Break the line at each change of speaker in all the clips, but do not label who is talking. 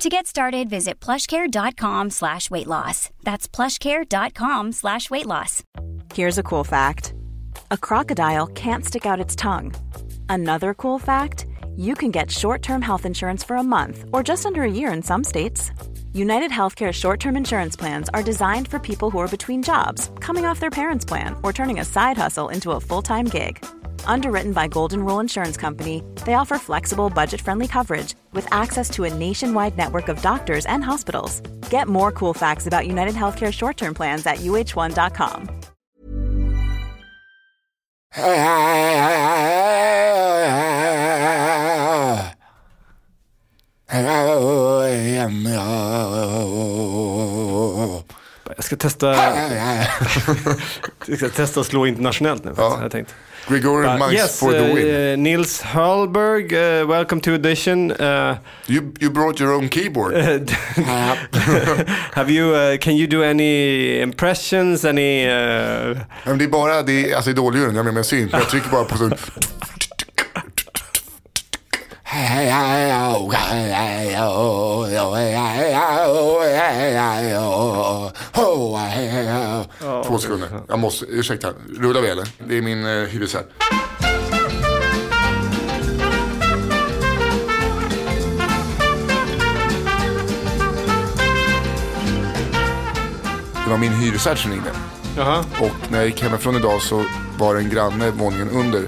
To get started, visit plushcare.com slash weight loss. That's plushcare.com slash weight loss.
Here's a cool fact a crocodile can't stick out its tongue. Another cool fact you can get short term health insurance for a month or just under a year in some states. United Healthcare short term insurance plans are designed for people who are between jobs, coming off their parents' plan, or turning a side hustle into a full time gig. Underwritten by Golden Rule Insurance Company, they offer flexible, budget friendly coverage with access to a nationwide network of doctors and hospitals. Get more cool facts about United Healthcare short term plans at uh1.com.
Jag ska testa, jag ska testa att slå internationellt nu.
Ja.
Ja. Jag tänkt.
Gregorian mice
yes,
for the win.
uh, Nils Hallberg, uh, welcome to edition. Uh,
You, you brought your own keyboard.
have you? Uh, can you do any impressions? Any? Uh,
Men det är bara, det är, alltså jag menar med synt. Jag trycker bara på så. Två sekunder. Jag måste, ursäkta. Rullar vi eller? Det är min uh, hyresvärd. Det var min hyresvärd som ringde.
Jaha.
Och när jag gick hemifrån idag så var det en granne våningen under.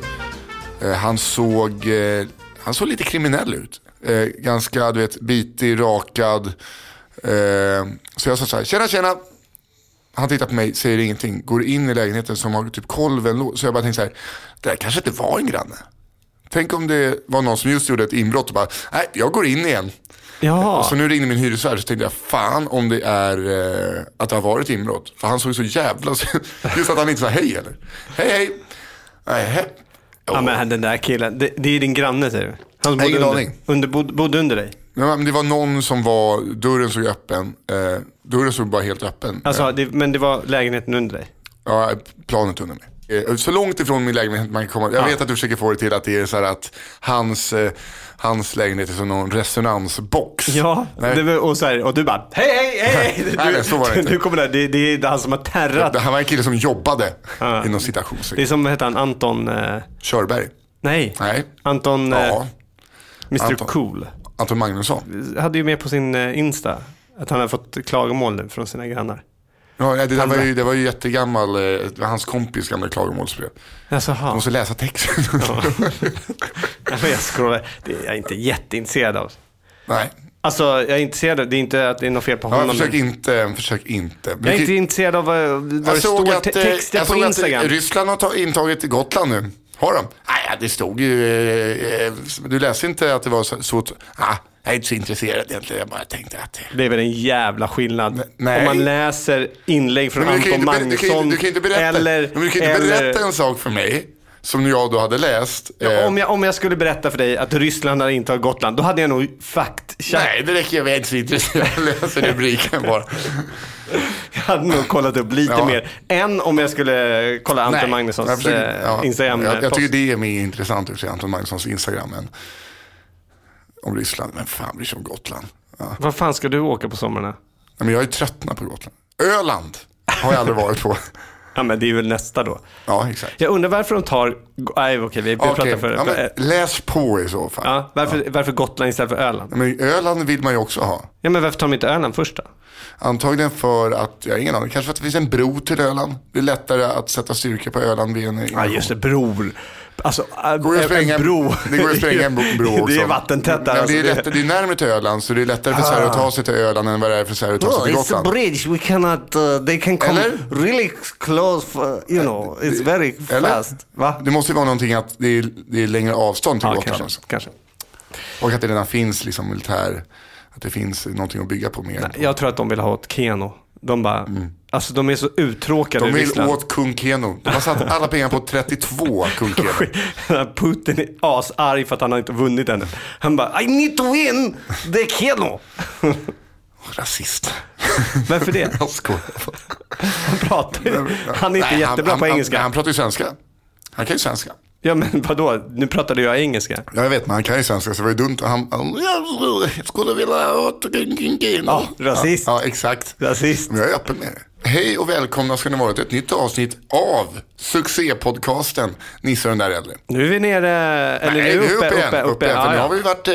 Eh, han, såg, eh, han såg lite kriminell ut. Eh, ganska, du vet, bitig, rakad. Eh, så jag sa så här, tjena tjena. Han tittar på mig, säger ingenting, går in i lägenheten som har typ kolven. Så jag bara tänkte så här, det här kanske inte var en granne. Tänk om det var någon som just gjorde ett inbrott och bara, nej jag går in igen.
Jaha.
Så nu ringde min hyresvärd så tänkte jag, fan om det är eh, att det har varit inbrott. För han såg så jävla, just att han inte sa hej eller. Hej hej. Nej, hej.
Ja, men den där killen, det, det är din granne säger du? Han
Nej,
bodde
ingen
under,
aning.
under, bod, bodde under dig?
Men det var någon som var, dörren såg öppen. Eh, dörren såg bara helt öppen.
Alltså, det, men det var lägenheten under dig?
Ja, planet under mig. Eh, Så långt ifrån min lägenhet man kan komma. Jag vet att du försöker få det till att det är så att hans, eh, hans lägenhet är som någon resonansbox.
Ja,
Nej.
och, så här, och du bara hej, hej, hej! Du,
Nej, så var det inte.
Du kommer där, det, det är han som har terrat.
Det här var en kille som jobbade
Ja.
inom
Det är
citationstecken.
som, vad heter han, Anton... Eh,
Körberg.
nej.
Nej.
Anton, eh,
Ja,
Mr
Anton.
Cool.
Anton Magnusson.
Hade ju med på sin Insta att han hade fått klagomål nu från sina grannar.
Ja, det, där
Han-
var ju, det var ju jättegammal, eh, det var hans kompis gamla klagomålsbrev.
Alltså,
Jag
ha.
måste läsa texten.
Ja, men jag scrollar. Det är jag inte jätteintresserad av.
Nej,
Alltså, jag är intresserad av, det är inte att det är något fel på
ja,
honom.
försök
men
inte. Försök inte.
jag är inte intresserad av vad, vad det står
att, eh,
texter
jag
på
såg
Instagram.
att Ryssland har ta- intagit Gotland nu. Har de? Nej, det stod ju... eh, eh, Du läste inte att det var så... så ah, jag är inte så intresserad egentligen. Jag bara tänkte att...
Det är väl en jävla skillnad.
Nej.
Om man läser inlägg från Anton Magnusson.
du kan inte berätta,
eller,
men du kan inte
eller,
berätta en sak för mig som jag då hade läst.
Ja,
Eh,
om, jag, om jag skulle berätta för dig att Ryssland har intagit Gotland, då hade jag nog fakt
Nej, det räcker. Jag är inte så intresserad. Jag läser rubriken bara.
Jag hade nog kollat upp lite
Ja.
mer än om jag skulle kolla Anton
Nej,
Magnussons
jag försöker-
eh,
ja,
Instagram.
Jag, jag tycker det är mer intressant att se Anton Magnussons Instagram än om Ryssland. Men fan bryr sig om Gotland? Ja.
Vad fan ska du åka på sommarna?
Nej, Men jag är tröttnat på Gotland. Öland har jag aldrig varit på.
Ja, men det är väl nästa då.
Ja, exakt.
Jag undrar varför de tar... Nej, okej, vi,
Okej,
pratar för...
ja, men läs på i så fall.
ja, varför, varför Gotland istället för Öland?
Men Öland vill man ju också ha.
Ja, men varför tar de inte Öland först då?
Antagligen för att, jag har ingen aning, kanske för att det finns en bro till Öland. Det är lättare att sätta styrka på Öland vid en
Ja, just det. Bror. Alltså,
går ju att spränga en-
bro.
det går att spränga en bro också.
Det är vattentätt där.
Men det, är
alltså.
lätt, det är närmare till Öland, så det är lättare för Sverige att ta sig till Öland än vad det är för Sverige att ta sig till
it's a
Gotland.
bridge. We cannot. Uh, they can come
Eller?
really close. For, you know, it's very
Eller?
fast. Va?
Det måste ju vara någonting att det är, det är längre avstånd till
Ja,
Gotland.
kanske. kanske.
Och att det redan finns liksom militär, att det finns någonting att bygga på mer.
Jag tror att de vill ha ett Keno. De bara,
Mm.
Alltså de är så uttråkade
De vill åt kung Keno. De har satt alla pengar på 32 kung Keno.
Putin är asarg för att han har inte vunnit ännu. Han bara I need to win the Keno.
Rasist.
Varför det?
Jag skojar.
Han pratar ju. Han är inte
Nej,
jättebra
han,
på
han,
engelska.
Han, han pratar ju svenska. Han kan ju svenska.
Ja men vadå? Nu pratade jag engelska.
Ja, jag vet, men han kan ju svenska så det var ju dumt. Han, han jag skulle vilja åt.
Ja, rasist.
Ja, ja, exakt.
Rasist.
Men jag är öppen med det. Hej och välkomna ska ni vara till ett nytt avsnitt av succépodcasten Nisse och den där äldre.
Nu är vi nere, eller
Nej,
nu uppe,
uppe, igen.
uppe, uppe.
igen, för
Ja,
nu
ja.
har vi varit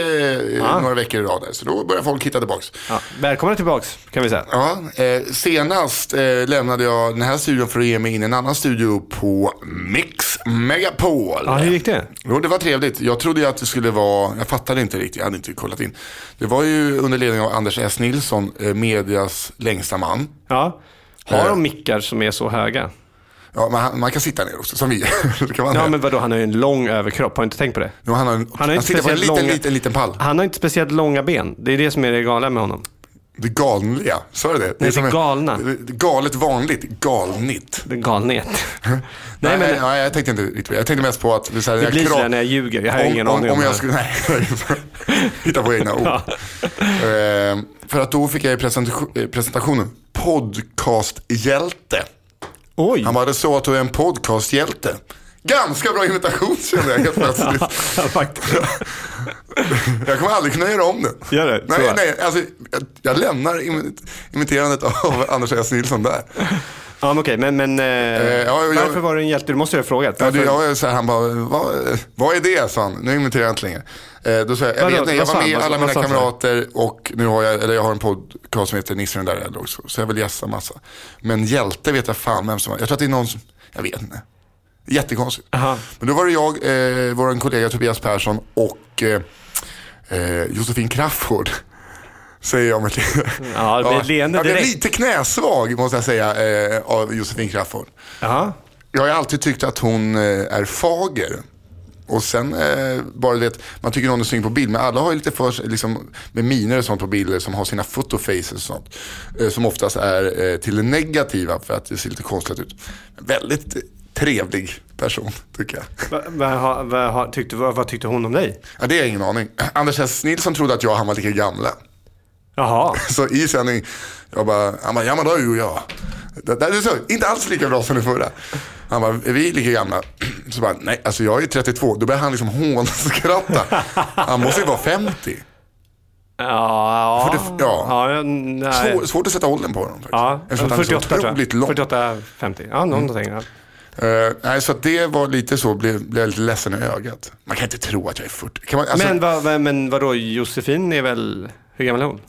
eh, några veckor i rad där, så då börjar folk hitta tillbaks.
Ja, välkomna tillbaks kan vi säga.
Ja, eh, senast eh, lämnade jag den här studion för att ge mig in i en annan studio på Mix Megapol.
Ja, hur gick det?
Jo, det var trevligt. Jag trodde ju att det skulle vara, jag fattade inte riktigt, jag hade inte kollat in. Det var ju under ledning av Anders S. Nilsson, eh, medias längsta man.
Ja. Har
Eh.
de mickar som är så höga?
Ja, man, man kan sitta ner också, som vi. kan man
Ja men vadå, han har ju en lång överkropp. Har du inte tänkt på det?
Jo, han, har en,
Han
han,
har inte
sitter på en
speciellt
liten,
långa-
liten, liten pall.
Han har inte speciellt långa ben. Det är det som är det galna med honom.
Det galnliga, sa du det?
det
som
galna.
det är Galet vanligt, galnigt.
Det galnet.
Nej,
Nej, men
nej, jag tänkte inte riktigt det. Jag tänkte mest på att... Det, så här,
det
jag
blir sådär när jag ljuger. Jag har
om,
ingen aning
om
om
jag
det.
skulle, nej, hitta på egna ord. Eh, för att då fick jag i presentation, eh, presentationen podcasthjälte.
Oj!
Han bara, det så att du är en podcasthjälte. Ganska bra imitation kände jag helt plötsligt.
Ja.
Jag kommer aldrig kunna göra om det.
Gör det?
Nej,
Så.
nej, alltså, jag, jag lämnar imi- imiterandet av Anders S. Nilsson där.
Ja, men okej, men, men eh,
ja, jag-
varför var du en hjälte? Du måste ju ha frågat.
Ja,
Varför?
det, jag, så här, han bara, vad, vad är det? sa han. Nu imiterar jag inte längre. Eh, då sa jag, jag,
Vadå?
vet, nej, jag var med alla mina kamrater och nu har jag, eller jag har en podcast som heter Nisse den där äldre också. Så jag vill gästa massa. Men hjälte vet jag fan vem som var. Jag tror att det är någon som, jag vet inte. Jättekonstigt.
Aha.
Men då var det jag, eh, vår kollega Tobias Persson och eh, eh, Josefin Crafoord. Säger jag med ett
Ja, det blir ett leende
Jag blev
direkt.
lite knäsvag måste jag säga eh, av Josefin Crafoord.
Jaha.
Jag har alltid tyckt att hon eh, är fager. Och sen eh, bara det, man tycker hon är snygg på bild, men alla har ju lite för liksom, med miner och sånt på bilder som har sina fotofaces och sånt. Eh, som oftast är eh, till det negativa för att det ser lite konstigt ut. Väldigt trevlig person tycker jag.
Va, va, va, tyckte, vad, tyckte hon om dig?
Ja, det har jag ingen aning. Anders S. Nilsson trodde att jag och han var lika gamla.
Jaha.
Så i sändning, jag bara, han bara, ja men då är ju jag. Det, det är så, inte alls lika bra som det förra. Han bara, är vi lika gamla? Så bara, nej alltså jag är 32. Då börjar han liksom hånskratta. Han måste ju vara 50.
Ja,
det- ja.
ja nej.
Svår, svårt att sätta åldern på honom faktiskt.
Ja,
Eftersom att han är
48
så
tror jag.
otroligt lång.
48, 50. Ja, någonting. Ja.
Eh, nej, så det var lite så, blev, blev jag lite ledsen i ögat. Man kan inte tro att jag är 40. Kan man, alltså,
Men, vad, vad, men vadå, Josefin är väl, hur gammal är hon?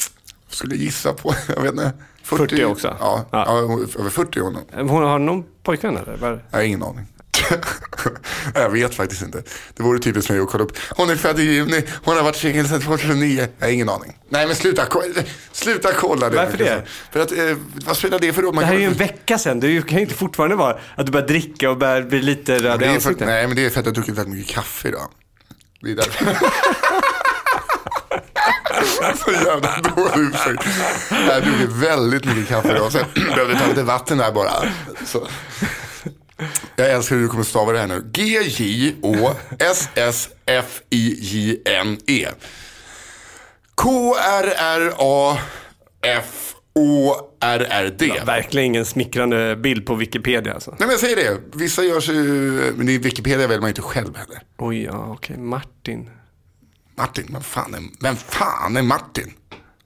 skulle gissa på, jag vet inte.
40 också?
Ja,
Ja.
ja. över 40 är hon.
Hon har någon pojkvän eller? Vad-
Jag har ingen aning. jag vet faktiskt inte. Det vore typiskt mig att kolla upp. Hon är född i juni, hon har varit singel sedan 2009. Jag har ingen aning. Nej men sluta, ko- sluta kolla det.
Varför det?
För att, eh, vad spelar det för roll? Man
Det här är ju en
kan-
vecka sedan. Du kan ju inte fortfarande vara att du börjar dricka och börjar bli lite röd i ansiktet.
nej men det är för att jag har druckit väldigt mycket kaffe idag. Det är därför. Så jävla dålig ursäkt. Jag har druckit väldigt mycket kaffe idag. Så jag behövde ta lite vatten där bara. Så. Jag älskar hur du kommer stava det här nu. G-J-O-S-S-F-I-J-N-E. K-R-R-A-F-O-R-R-D.
Verkligen ingen smickrande bild på Wikipedia alltså.
Nej men jag säger det. Vissa gör sig ju, men i Wikipedia väljer man inte själv heller.
Oj, ja, okej. Martin.
Martin, vem fan är, vem fan är Martin?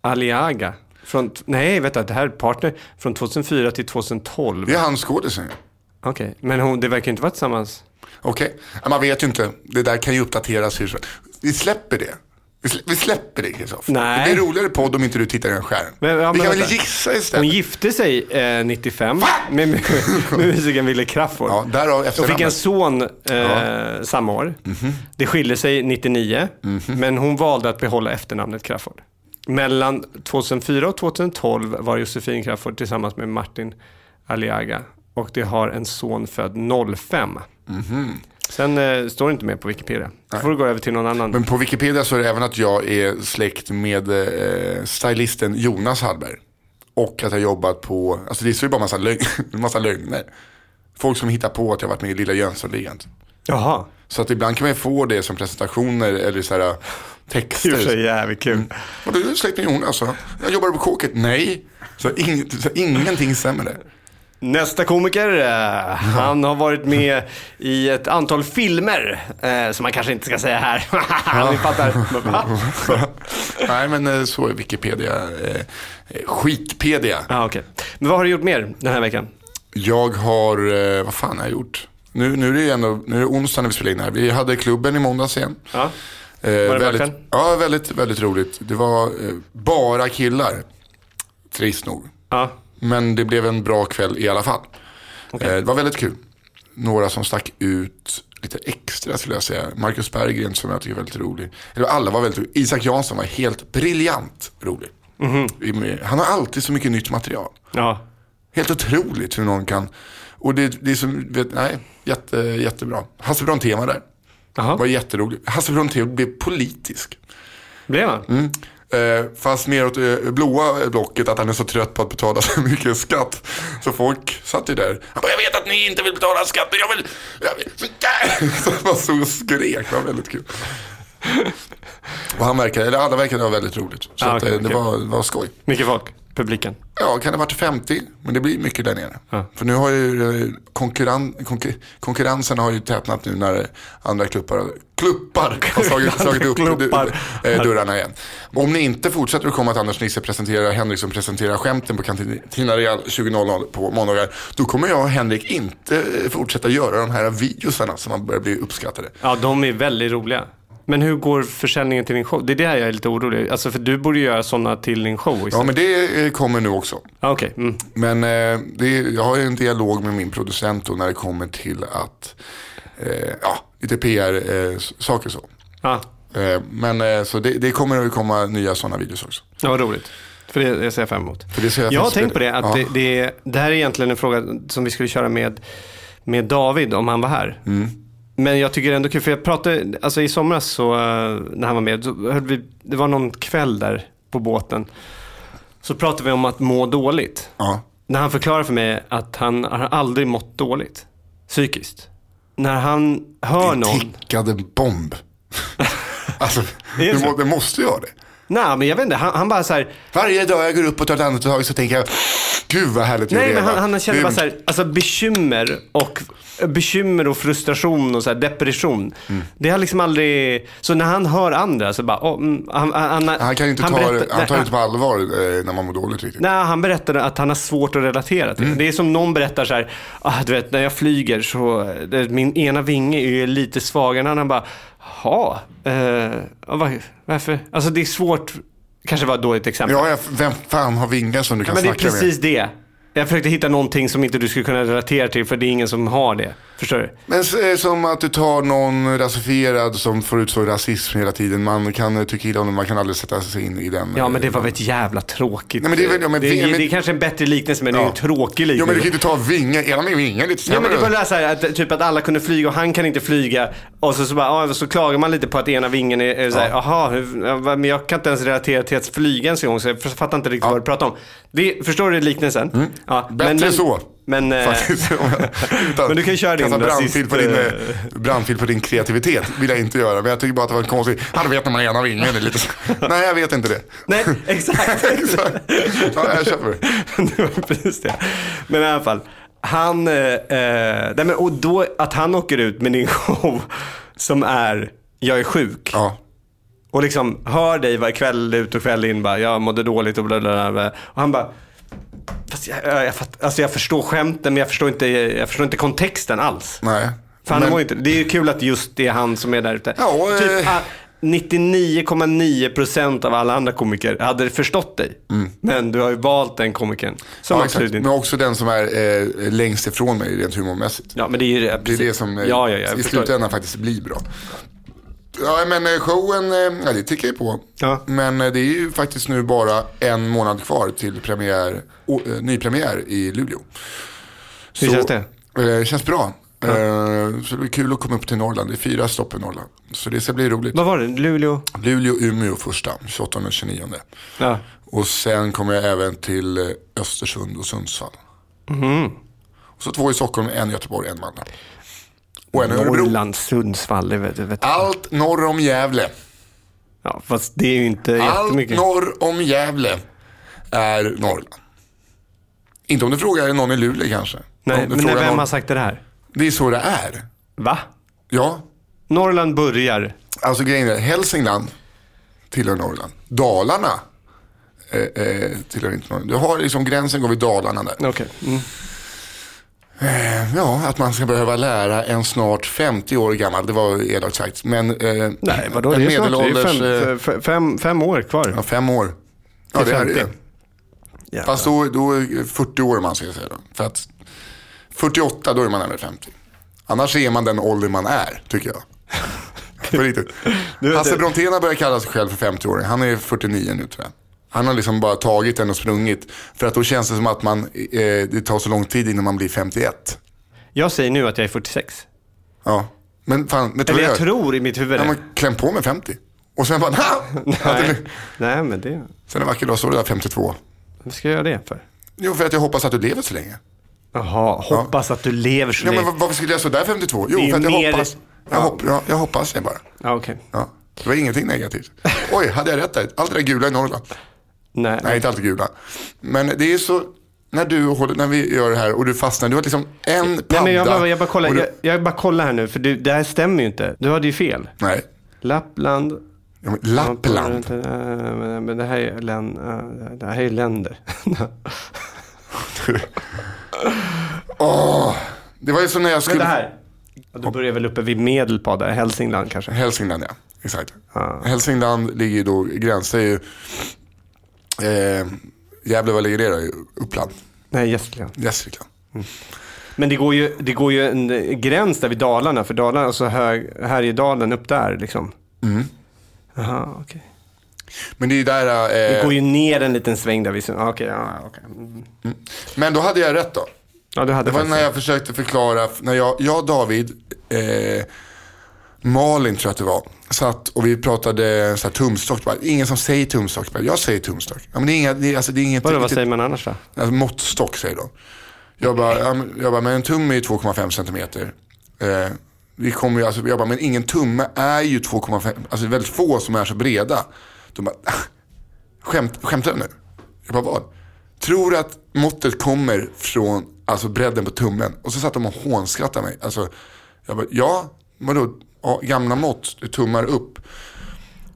Aliaga. Från, nej, vänta, det här är partner från 2004 till 2012.
Det är han skådisen
Okej, men hon, det verkar inte vara tillsammans.
Okej, Ja, man vet ju inte. Det där kan ju uppdateras Vi släpper det. Vi slä- Vi släpper det Kristoffer.
Nej.
Det blir roligare podd om inte du tittar i en skärm.
Men, ja,
vi kan väl gissa
Hon
istället.
gifte sig eh, 95 med, med, med musikern Wille Crafoord.
Ja, därav
och fick en son eh, samma år.
Mhm.
Det skilde sig 99, men hon valde att behålla efternamnet Crafoord. Mellan 2004 och 2012 var Josefin Crafoord tillsammans med Martin Aliaga. Och det har en son född 05.
Mhm.
Sen eh, står det inte mer på Wikipedia. Då får du gå över till någon annan.
Men på Wikipedia så är det även att jag är släkt med eh, stylisten Jonas Hallberg. och att jag jobbat på, alltså det är ju bara massa, lögn, massa lögner. Folk som hittar på att jag varit med i Lilla Jönssonligan.
Jaha.
Så att ibland kan man få det som presentationer eller så här
Det är
texter.
och för sig jävligt kul.
Och du är släkt med Jonas va? Jag jobbar på kåket. Nej. Så, ing, så ingenting stämmer där.
Nästa komiker, eh, han har varit med i ett antal filmer eh, som man kanske inte ska säga här. Ni fattar.
Nej men eh, så är Wikipedia. Skitpedia.
Ah, okay. Men vad har du gjort mer den här veckan?
Jag har, vad fan har jag gjort? Nu, nu är det ändå, nu är det onsdag när vi spelar in här. Vi hade klubben i måndags igen.
Ja.
Eh,
det
väldigt, ja, väldigt, väldigt roligt. Det var bara killar. Trist nog.
Ja.
Men det blev en bra kväll i alla fall. Eh, det var väldigt kul. Några som stack ut lite extra skulle jag säga. Marcus Berggren som jag tycker är väldigt rolig. Eller alla var väldigt roliga. Isak Jansson var helt briljant rolig.
Mhm.
Han har alltid så mycket nytt material.
ja.
Helt otroligt hur någon kan. Och det, det är som, vet, nej, jätte, jättebra. Hasse Brontén där.
Jaha.
Var jätterolig. Hasse Brontén blev politisk.
Blev han?
Mm. Eh, fast mer åt eh, blåa blocket att han är så trött på att betala så mycket skatt. Så folk satt ju där. Han bara, jag vet att ni inte vill betala skatt, men jag vill... Jag vill så man stod och skrek, det var väldigt kul. Och han verkade, eller alla verkade ha väldigt roligt. Så
Ah, okej,
eh, det,
okej.
var, det var skoj.
Mycket folk? Publiken?
Ja, kan det ha varit 50? Men det blir mycket där nere.
Ja.
För nu har ju eh, konkurren, konkur, konkurrensen har ju tätnat nu när andra kluppar, kluppar har slagit, slagit upp eh, dörrarna igen. Om ni inte fortsätter att komma att Anders Nisse presenterar, Henriksson presenterar skämten på Cantina Real 20.00 på måndagar. Då kommer jag och Henrik inte fortsätta göra de här videosarna som man börjar bli uppskattade.
Ja, de är väldigt roliga. Men hur går försäljningen till din show? Det är det här jag är lite orolig. Alltså, för du borde göra sådana till din show
Ja,
istället.
men det eh, kommer nu också.
Ja, Okej. Mm.
Men eh, det, jag har ju en dialog med min producent då när det kommer till att, eh, ja, lite PR-saker så.
Ja.
Eh, men eh, så det, det kommer att komma nya sådana videos också.
ja, vad roligt. För det, det ser jag fram emot.
För det ser jag
Jag har tänkt på det, att
Ja.
det, det, det här är egentligen en fråga som vi skulle köra med, med David om han var här.
Mm.
Men jag tycker ändå kul, för jag pratade, alltså i somras så, eh, när han var med, så hörde vi, det var någon kväll där på båten. Så pratade vi om att må dåligt.
Ja.
När han förklarade för mig att han har aldrig mått dåligt, psykiskt. När han hör någon,
Tickade bomb. alltså,
Det
det, det måste göra det.
Nej men jag vet inte, han, han bara så här,
Varje dag jag går upp och tar ett andetag så tänker jag, gud vad härligt
Nej, men han, han känner bara så här, alltså bekymmer och bekymmer och frustration och så här, depression.
Mm.
Det har liksom aldrig, så när han hör andra så bara, oh, han, han,
Han kan inte ta,
berättar-
det- han tar det inte på allvar eh, när man mår dåligt riktigt.
Nej, han berättade att han har svårt att relatera till.
Mm.
Det är som någon berättar så här, ah, du vet när jag flyger så, det, min ena vinge är ju lite svagare än han bara, jaha, eh, ja, var, varför? Alltså det är svårt, kanske var ett dåligt exempel.
Ja, vem fan har vingar som du kan
Men det är
snacka med?
precis det. Jag försökte hitta någonting som inte du skulle kunna relatera till för det är ingen som har det. Förstår du?
Men eh, som att du tar någon rasifierad som får utstå rasism hela tiden. Man kan eh, tycka illa om det, man kan aldrig sätta sig in i den.
Ja
eh,
men det var väl ett jävla tråkigt.
Nej, men det är väl- ja, men
det, är,
men-
det är kanske en bättre liknelse men det är en tråkig
Ja men
liknelse.
du kan inte ta vingar, ena med vingar lite
Ja men
sämre.
det var här, att, typ att alla kunde flyga och han kan inte flyga. Och så, så, bara, ja, så klagar man lite på att ena vingen är, är så här, jaha, ja, men jag kan inte ens relatera till att flyga ens en gång så jag fattar inte riktigt vad du pratar om. Det, förstår du liknelsen? Ja,
Mm. Bättre så.
Men, eh, Men du kan ju köra din
brandfil på, din,
rasist,
eh, brandfil på din kreativitet. vill jag inte göra. Men jag tycker bara att det var en konstig, han vet när man ena vingen är lite så. Nej jag vet inte det.
Nej, exakt.
Exakt. Ja, jag köper det.
precis det. Men i alla fall. Han, eh, eh, nej men, och då att han åker ut med din show som är Jag är sjuk.
Ja.
Och liksom hör dig varje kväll ut och kväll in bara, jag mådde dåligt och bla bla bla. Och han bara, fast jag, jag, jag, fatt, alltså jag förstår skämten men jag förstår inte, jag förstår inte kontexten alls.
Nej.
För han
Men-
inte, det är ju kul att just det är han som är där ute.
Ja,
typ,
eh,
ah, 99,9% av alla andra komiker hade förstått dig. Men du har ju valt den komikern. Som
Mm. Ja,
absolut inte...
Men också den som är eh, längst ifrån mig rent humormässigt.
Ja, men det är ju det.
Det är
precis.
det som eh,
Ja, ja, ja,
i slutändan faktiskt blir bra. Ja men eh, showen, eh, ja, det tickar ju på.
Ja.
Men eh, det är ju faktiskt nu bara en månad kvar till premiär, eh, nypremiär i Luleå.
Hur känns det?
Det känns bra. Eh, så det blir kul att komma upp till Norrland. Det är fyra stopp i Norrland. Så det ska bli roligt.
Vad var det? Luleå?
Luleå, Umeå första, 28 och 29.
Ja.
Och sen kommer jag även till Östersund och Sundsvall.
Mhm.
Och så två i Stockholm, en i Göteborg, en i Malmö. Och en i Örebro.
Norrland, Sundsvall, det vet, vet
Allt norr om Gävle.
Ja, fast det är ju inte
Allt
jättemycket.
norr om Gävle är Norrland. Inte om du frågar någon i Luleå kanske.
Nej, men vem
någon-
har sagt det här?
Det är så det är.
Va?
Ja,
Norrland börjar.
alltså grejen är, Hälsingland tillhör Norrland. Dalarna eh, eh, tillhör inte Norrland. Du har liksom gränsen går vid Dalarna där.
Okej. Mm.
Eh, ja, att man ska behöva lära en snart 50 år gammal, det var elakt sagt. Men eh,
Nej, vadå?
en
Det är
medelålders...
fem,
eh,
fem, fem, fem år kvar.
ja, fem år. Ja, det är det.
50. Jävlar.
Fast då, då är 40 år man ska säga då. För att 48 då är man över 50. Annars är man den ålder man är, tycker jag. På riktigt. Hasse Brontén har börjat kalla sig själv för 50-åring. Han är 49 nu tror jag. Han har liksom bara tagit den och sprungit. För att då känns det som att man, eh, det tar så lång tid innan man blir 51.
Jag säger nu att jag är 46.
Ja. Men fan, vet du
Eller
vad
jag
jag
tror i mitt huvud
Ja, men kläm på med 50. Och sen bara,
Nej. Nej, men det...
sen en vacker dag står du där 52.
Vad ska jag göra det för?
Jo, för att jag hoppas att du lever så länge.
Jaha, hoppas att du lever så
Ja, men
länge.
var- varför skulle jag stå där 52? Jo, för att jag
mer-
hoppas. Jag,
Ja.
hopp, ja, jag hoppas det bara.
Ja, okej.
Ja. Det var ingenting negativt. Oj, hade jag rätt där? Allt det där gula i Norrland.
Nej.
Nej, inte allt det gula. Men det är så, när du håller, när vi gör det här och du fastnar, du har liksom en padda.
Nej, men jag bara, jag bara kollar,
du,
jag, jag bara kollar här nu, för du, det här stämmer ju inte. Du hade ju fel.
Nej,
Lappland.
ja, men Lappland.
Men men det här är, län, det här är länder.
Åh, det var ju som när jag
Men
skulle...
det här. Du börjar väl uppe vid Medelpad, där, Hälsingland kanske?
Hälsingland, ja. Exakt.
Ja.
Hälsingland ligger ju då, gränsar ju... Eh, Gävle, vad ligger det då? Uppland?
Nej, Gästrikland.
Gästrikland.
Men det går, ju, det går ju en eh, gräns där vid Dalarna, för Dalarna, alltså hög, här i dalen upp där liksom.
Mm.
Jaha, okej.
Men det är ju där...
Det
Eh,
går ju ner en liten sväng där vid... ja, Okej, ja, okej. Mm.
men då hade jag rätt då.
Ja, du hade
Det var när jag försökte förklara, när jag, jag David, eh, Malin tror jag att det var, satt och vi pratade så här, tumstock. Bara, ingen som säger tumstock. Bara, Jag säger tumstock. Ja, men det är, inga, det alltså, det är inget
Vadå, vad säger man annars då?
Alltså, måttstock säger de. Jag bara, jag bara, men en tumme är 2,5 centimeter. Eh, vi kommer ju, alltså, jag bara, men ingen tumme är ju 2,5, alltså väldigt få som är så breda. De bara, "Ah, skämt, skämtar du nu? Jag bara, vad? Tror att måttet kommer från alltså bredden på tummen? Och så satt de och hånskrattade mig. Alltså, jag bara, ja, vadå? Gamla mått, tummar upp.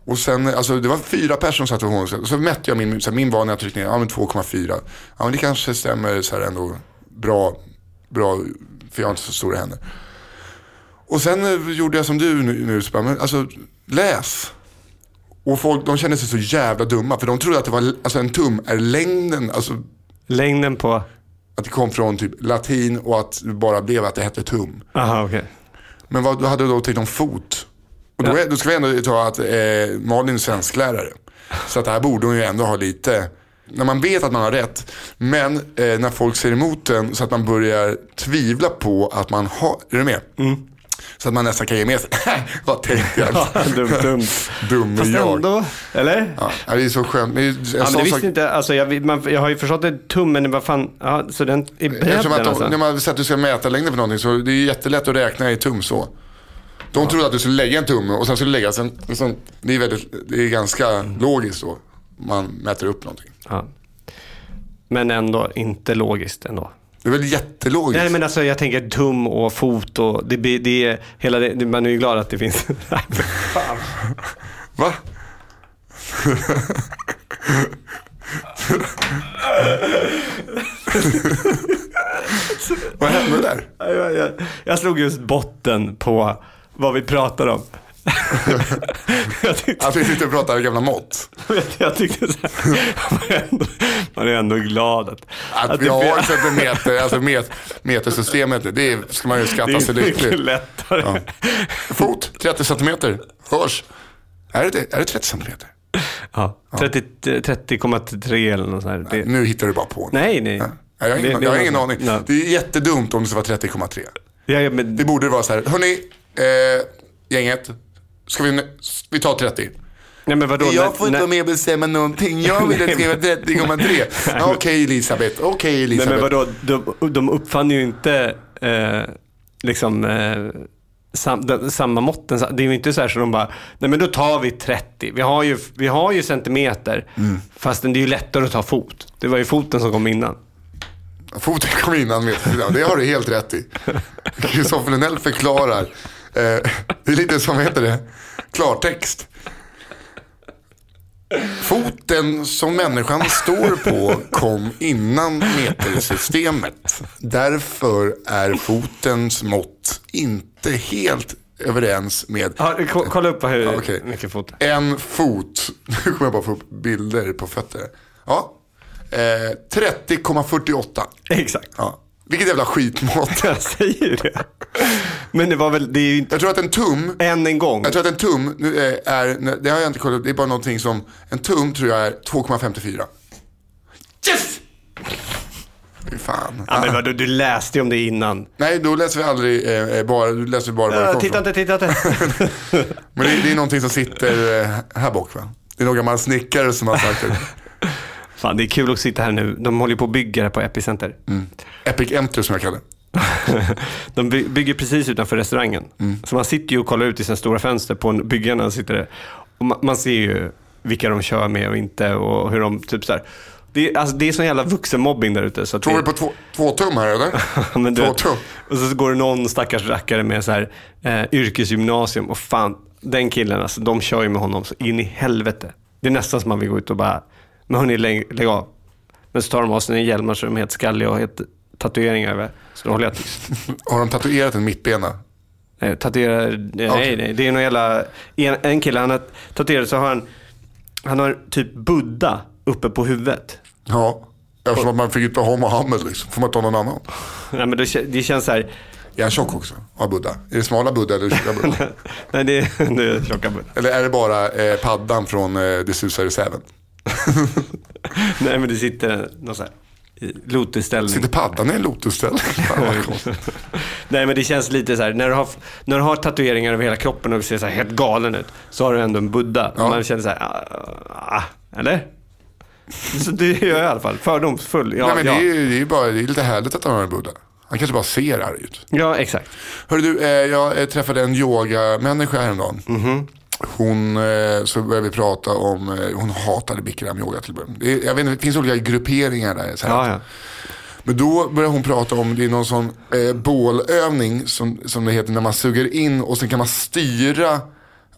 Och sen, alltså det var fyra personer som satt och hånade. Så mätte jag min, så här, min var när jag tryckte ner, ja men 2,4. Ja men det kanske stämmer så här ändå bra, bra, för jag har inte så stora händer. Och sen eh, gjorde jag som du nu, nu så bara, men alltså läs. Och folk, de kände sig så jävla dumma, för de trodde att det var, alltså en tum är längden, alltså
Längden på...
att det kom från typ latin och att det bara blev att det hette tum.
Aha, okej.
Men vad hade du då tänkt om fot? Och då, är, då ska vi ändå ta att eh, Malin är svensklärare. Så att det här borde hon ju ändå ha lite, när man vet att man har rätt, men eh, när folk ser emot den så att man börjar tvivla på att man har, är du med? Så att man nästan kan ge med sig, vad tänkte jag?
dumt.
Dum är
Fast
jag.
ändå, eller?
Ja, det är så skönt. Det är, en
Ja, men det visste
sak-
inte, alltså jag, man, jag har ju förstått att tummen, vad fan, ja, så den är bredden
att de,
alltså.
när man säger att du ska mäta längden på någonting så det är jättelätt att räkna i tum så. De trodde att du skulle lägga en tumme och sen skulle du lägga, sen, sen, det, är väldigt, det är ganska logiskt då. Man mäter upp någonting.
Ja. Men ändå inte logiskt ändå.
Det är väl jättelogiskt.
Nej men alltså jag tänker tum och fot och det, det är hela det, man är ju glad att det finns. Nej, fan.
Va? Vad hände där?
jag, jag, jag slog just botten på vad vi pratar om. Jag tyckte,
Att vi sitter och pratar gamla mått.
jag tyckte så här, man är ändå, man är ändå glad att,
Att, vi
det
har
blir-
ett centimeter, alltså met, metersystemet det är- ska man ju
det
skatta sig
är mycket
lycklig.
lättare.
Fot, 30 centimeter. Hörs. Är det, är det 30 centimeter?
Ja, 30 30,3 eller något sånt här. Det,
Nu hittar du bara på.
nej, nej.
Ja, jag har ingen,
Det- det
jag har
är
ingen aning.
Ja.
Det är jättedumt om det ska vara 30,3.
Ja, ja, men,
Det borde vara så här, hörni, eh, gänget, ska vi, vi tar 30.
nej, men vadå?
jag får
när,
inte vara
när,
med och bestämma någonting. Jag vill skriva 30,3. Ja, Okej Elisabeth, okej
nej,
Elisabeth.
men vadå? De, de uppfann ju inte eh, liksom eh, sam, de, samma måtten. Det är ju inte så här så de bara, nej men då tar vi 30. Vi har ju, vi har ju centimeter,
Mm.
fast det är ju lättare att ta fot. Det var ju foten som kom innan.
Foten kom innan det har du helt rätt i. Kristoffer Lundell förklarar. Eh, det är lite som, heter det, klartext. Foten som människan står på kom innan metersystemet. Därför är fotens mått inte helt överens med
Ja, ko- kolla upp hur
Ja, okej.
mycket fot.
en fot. Nu kommer jag bara få upp bilder på fötter. Ja, eh, 30,48.
Exakt.
Ja. Vilket jävla skitmått.
Jag säger det. Men det var väl, det är ju inte,
Jag tror att en tum,
än en gång.
jag tror att en tum nu är, är, det har jag inte kollat upp, det är bara någonting som, en tum tror jag är 2,54. Yes! Fy fan.
Ja, men vadå, du läste ju om det innan.
Nej, då läser vi aldrig eh, eh, bara, då läser vi bara var det
Ja,
kom
titta inte, titta inte.
Men det, det är någonting som sitter eh, här bak va? Det är någon gammal snickare som har sagt det.
Fan, det är kul att sitta här nu. De håller på att bygga det på Epicenter.
Epic Enter som jag kallar det.
De by- bygger precis utanför restaurangen.
Mm.
Så man sitter ju och kollar ut i sina stora fönster på en byggarna sitter det. Och man, man ser ju vilka de kör med och inte och hur de typ så här. Det är, alltså, det är sån jävla vuxenmobbing där ute.
Tror
det,
vi på två, två tum här eller?
du
två
vet,
tum.
och så går det någon stackars rackare med så här, eh, yrkesgymnasium och fan, den killen, alltså, de kör ju med honom så in i helvete. Det är nästan som man vill gå ut och bara, men hörni, lägg, lägg av. Men så tar de av sina hjälmar så de är helt skalliga och helt tatueringar över. Så då håller jag tyst.
Har de tatuerat en mittbena?
Eh, Tatuerar, nej, nej, nej, det är någon jävla, en, en kille, han har tatuerat så har han, han har typ Buddha uppe på huvudet.
Ja. Eftersom att man fick inte ha Mohammed liksom. Får man ta någon annan?
Nej, men det, det känns så här,
Är han tjock också? Har Buddha? Är det smala Buddha eller tjocka Buddha?
nej det, är- det är tjocka Buddha.
eller är det bara eh, paddan från eh, Det susar i säven?
Nej men det sitter någon så här lotusställning.
Sitter paddan i en lotusställning?
Nej men det känns lite så här, när du har, när du har tatueringar över hela kroppen och ser så här helt galen ut, så har du ändå en Buddha.
Ja.
Man känner så här, ah, eller? Så det gör jag i alla fall, fördomsfull. Ja,
Nej, men
ja.
det, är, ju- det, är bara, det är lite härligt att han har en Buddha. Han kanske bara ser arg ut.
ja exakt.
Hörru du, eh, jag eh, träffade en yogamänniska häromdagen.
Mhm.
Hon, eh, så började vi prata om, eh, hon hatade bikram yoga till början. Det, jag vet inte, det finns olika grupperingar där. Så.
Ja, ja.
Men då började hon prata om, det är någon sån eh, bålövning som, som det heter när man suger in och sen kan man styra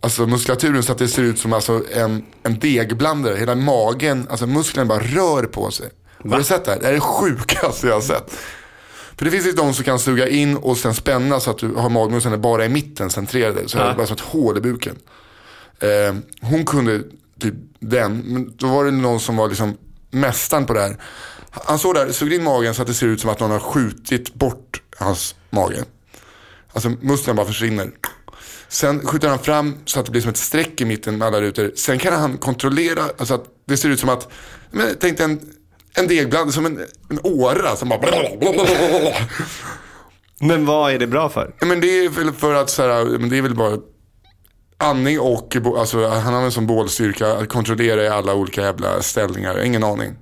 alltså, muskulaturen så att det ser ut som alltså, en, en degblandare. Hela magen, alltså musklerna bara rör på sig. Har du sett det här? Det här är det sjukaste jag har sett. För det finns ju de som kan suga in och sen spänna så att du har magmusklerna bara i mitten centrerade. Så är det bara som ett hål i buken. Eh, hon kunde typ den, men då var det någon som var liksom mästaren på det här. Han såg där, sugde in magen så att det ser ut som att någon har skjutit bort hans mage. Alltså musklerna bara försvinner. Sen skjuter han fram så att det blir som ett streck i mitten med alla rutor. Sen kan han kontrollera, alltså att det ser ut som att, men, tänk dig en, en degblandare, som en, en åra som bara...
Men vad är det bra för?
Men det är väl för att så här, men det är väl bara andning och alltså, han har en sån bålstyrka att kontrollera i alla olika jävla ställningar. Ingen aning.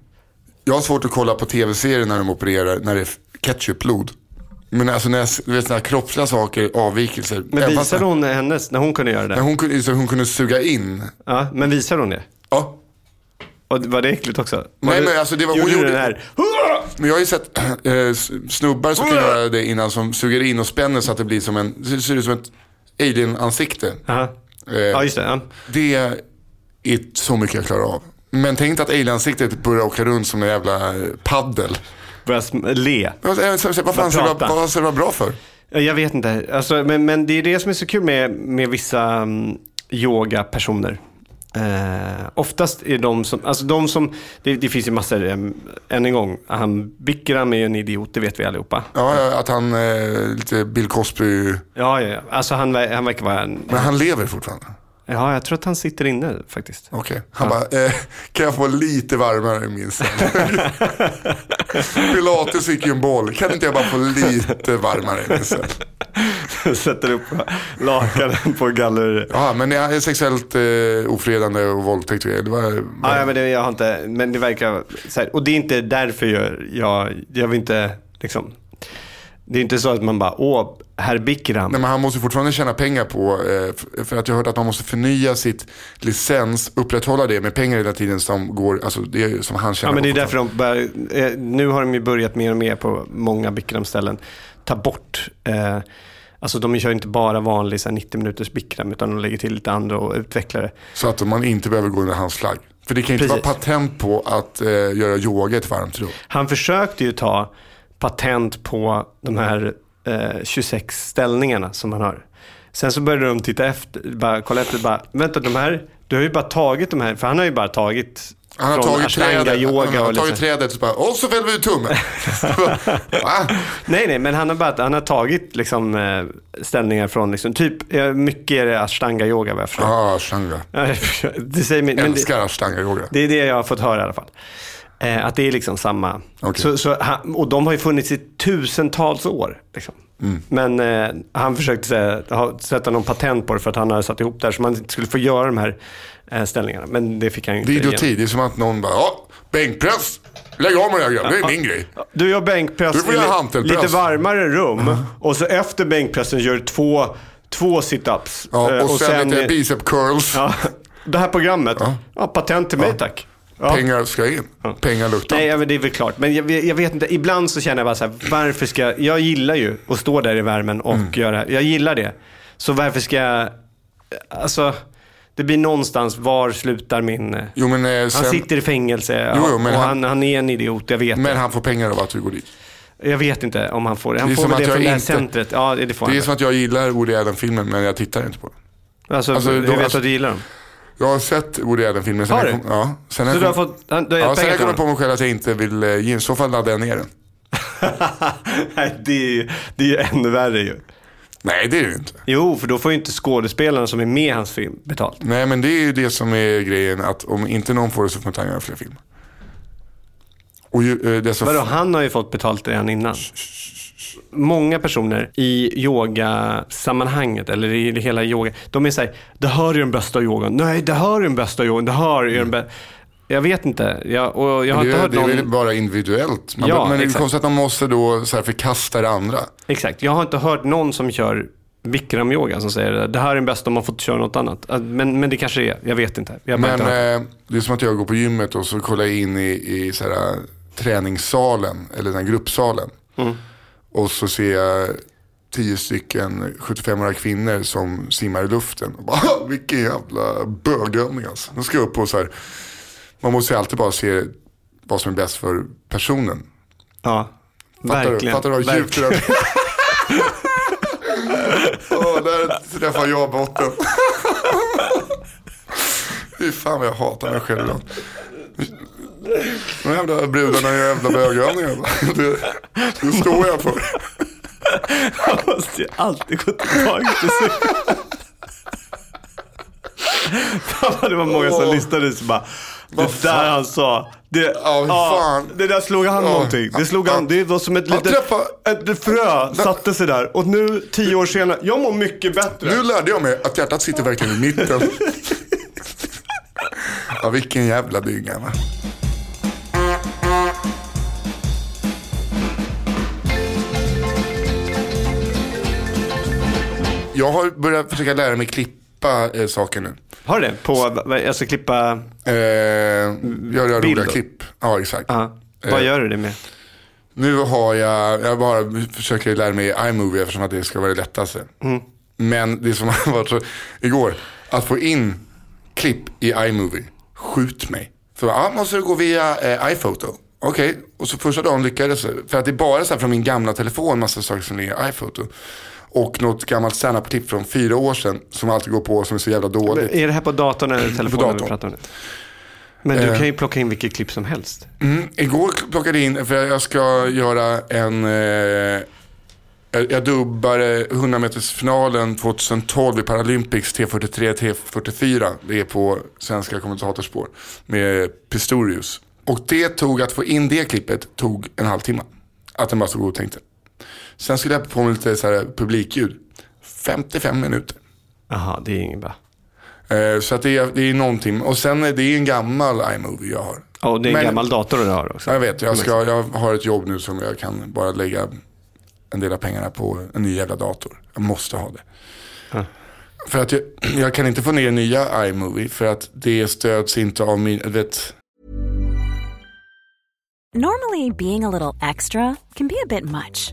Jag har svårt att kolla på tv-serier när de opererar när det är ketchupblod. Men alltså när jag, du vet, såna här kroppsliga saker, avvikelser.
Men visade hon hennes, när hon kunde göra
när
det?
hon, kunde, så hon kunde suga in.
Ja, men visade hon det?
Ja.
Och var det äckligt också? Var
Nej,
det-
men alltså, det var- hon
gjorde den här,
Men jag har ju sett eh, snubbar som kan göra det innan som suger in och spänner så att det blir som en, det ser ut som ett alien-ansikte.
Aha.
Eh,
Ja, just det. Ja.
Det är så mycket jag klarar av. Men tänk att alien-ansiktet börjar åka runt som en jävla eh, paddel.
Börja sm- le.
Vad fan ska det vara, bra för?
Ja, Jag vet inte. Alltså, men, men det är det som är så kul med, med vissa um, yogapersoner. Eh, oftast är de som, alltså de som, det, det finns ju massor, um, än en gång, han Bikram är ju en idiot, det vet vi allihopa.
Ja, ja, att han eh, lite Bill Cosby,
Ja, ja, ja. Alltså han, han verkar vara en,
men han lever fortfarande.
Ja, jag tror att han sitter inne faktiskt.
Okej. Han bara, eh, kan jag få lite varmare i min säng? Pilates fick ju en boll. Kan inte jag bara få lite varmare i min säng?
Sätter upp lakanen på galleriet.
Ja, men är sexuellt eh, ofredande och våldtäkt. Det var,
Ja, ja, men det, jag har inte, men det verkar här, och det är inte därför jag, jag, jag vill inte liksom, det är inte så att man bara, åh, herr Bikram.
Nej, men han måste fortfarande tjäna pengar på, eh, för att jag har hört att man måste förnya sitt licens, upprätthålla det med pengar hela tiden som går, alltså det är som han tjänar
Ja, men det är därför de bör, eh, nu har de ju börjat mer och mer på många Bikram-ställen ta bort, eh, alltså de kör inte bara vanlig så här, 90 minuters Bikram utan de lägger till lite andra och utvecklar det.
Så att man inte behöver gå under hans flagg. För det kan ju inte vara patent på att eh, göra yoga ett varmt rum.
Han försökte ju ta patent på de här eh, 26 ställningarna som han har. Sen så började de titta efter, bara kolla efter, bara, vänta de här, du har ju bara tagit de här, för han har ju bara tagit
Han har tagit trädet,
yoga
han har
och
tagit
liksom.
trädet och bara, och så fäller vi ut tummen.
Nej, nej, men han har, bara, han har tagit liksom, eh, ställningar från, liksom, typ, eh, mycket är det ashtanga yoga vad jag förstår.
Ja, ashtanga.
det säger mig, men det,
Älskar ashtanga yoga.
det är det jag har fått höra i alla fall. Eh, att det är liksom samma.
Okej.
Så, så han, och de har ju funnits i tusentals år. Liksom.
Mm.
Men eh, han försökte ha, sätta någon patent på det för att han hade satt ihop det här så man inte skulle få göra de här eh, ställningarna. Men det fick han ju
Det är
inte
idioti. Det är som att någon bara, ja, bänkpress. Lägg av med det här grabben. det är min grej.
Du gör bänkpress
Du
i lite varmare rum och så efter bänkpressen gör du två, två sit-ups.
Ja,
Eh,
och, sen, lite
eh,
bicep curls.
ja, det här programmet, ja. patent till mig tack. Ja.
Pengar ska in. Pengar luktar.
Nej, ja, men det är väl klart. Men jag, jag vet inte, ibland så känner jag bara så här, varför ska jag, jag gillar ju att stå där i värmen och
Mm.
göra, jag gillar det. Så varför ska jag, alltså, det blir någonstans, var slutar min,
Jo, men, eh,
han
sen,
sitter i fängelse
Jo, jo, men
och
han-
han, han är en idiot, jag vet
men
det.
han får pengar av att du går dit.
Jag vet inte om han får det. Han
Det är
får väl
att
det
jag
från det här
inte-
centret. Ja, det får
Det är
han.
som att jag gillar Woody Allen-filmen men jag tittar inte på den.
Alltså,
alltså, då-
vet
alltså-
att du gillar dem?
Jag har sett Woody Allen-filmen.
Har du?
kom- Ja. Sen
Så
jag
du har
kom,
fått, du har
ja,
gett
sen
pengar
jag kommer på mig själv att jag inte vill eh, ge. I så fall laddar jag ner den.
Nej, det är ju det är ju ännu värre ju.
Nej, det är det inte.
Jo, för då får ju inte skådespelarna som är med i hans film betalt.
Nej, men det är ju det som är grejen. Att om inte någon får det så får inte han göra fler filmer. Och ju, eh, det så
Vadå, han har ju fått betalt redan innan. Många personer i yogasammanhanget, eller i hela yoga, de är såhär, det här är den bästa yogan. Nej, det här är den bästa yogan. Det här är den bästa. Jag vet inte. Jag, och jag har
det,
inte hört
det är väl
någon...
bara individuellt. Man,
Ja,
men det är
exakt.
konstigt att man måste då så här förkasta det andra.
Exakt. Jag har inte hört någon som kör Bikram-yoga som säger det här är den bästa om man får köra något annat. Men, men det kanske är. Jag vet inte. Jag
Men
inte
eh, det är som att jag går på gymmet och så kollar jag in i, i så här, träningssalen, eller den här gruppsalen.
Mm.
Och så ser jag tio stycken 75-åriga kvinnor som simmar i luften. Och bara, "Ah, vilken jävla bögövning alltså. De ska upp och så här, man måste ju alltid bara se vad som är bäst för personen.
Ja.
Fattar du?
Verkligen.
Fattar du hur djupt det där Åh, där träffar jag botten. Fy fan vad jag hatar mig själv ibland. De jävla brudarna gör jävla bögövningar. Det, det står jag för.
Jag måste ju alltid gå tillbaka till sig. Fan det var många som lyssnade så bara, det
fan.
där han sa. Det,
fy fan.
det där slog han
Ja.
någonting. Det slog han, det var som ett
Han
litet ett frö satte sig där. Och nu, tio år senare, jag mår mycket bättre.
Nu lärde jag mig att hjärtat sitter verkligen i mitten. Ja, vilken jävla dynga va. Jag har börjat försöka lära mig klippa eh, saker nu.
Har du det? På, jag ska klippa,
Eh, göra roliga klipp. Ja, exakt.
ja. vad
Eh.
gör du det med?
Nu har jag, jag bara försöker lära mig iMovie eftersom att det ska vara det lättaste.
Mm.
Men det som har varit så, igår, att få in klipp i iMovie, skjut mig. Så ja, måste du gå via eh, iPhoto. Okej, och så första dagen lyckades det. För att det är bara så här från min gamla telefon, massa saker som ligger i iPhoto. Och något gammalt standup-tipp från fyra år sedan som alltid går på som är så jävla dåligt.
Är det här på datorn eller telefonen
datorn.
vi pratar om nu? Men du
Eh.
kan ju plocka in vilket klipp som helst.
Mm, igår plockade jag in, för jag ska göra en, eh, Jag, jag dubbade 100 metersfinalen 2012 i Paralympics T43, T44. Det är på svenska kommentatorspår med Pistorius. Och det tog, att få in det klippet, tog en halvtimme. Att den bara stod och tänkte. Sen skulle jag på med lite så här publikljud. 55 minuter.
Jaha, det är inget bra.
Eh, så att det, är, det är någonting. Och sen är det en gammal iMovie jag har.
Och det är en
Men-
gammal dator du har också.
Jag vet, jag, ska, jag har ett jobb nu som jag kan bara lägga en del av pengarna på en ny jävla dator. Jag måste ha det. För att jag, jag kan inte få ner nya iMovie för att det stöds inte av min, vet,
Normally, being a little extra can be a bit much,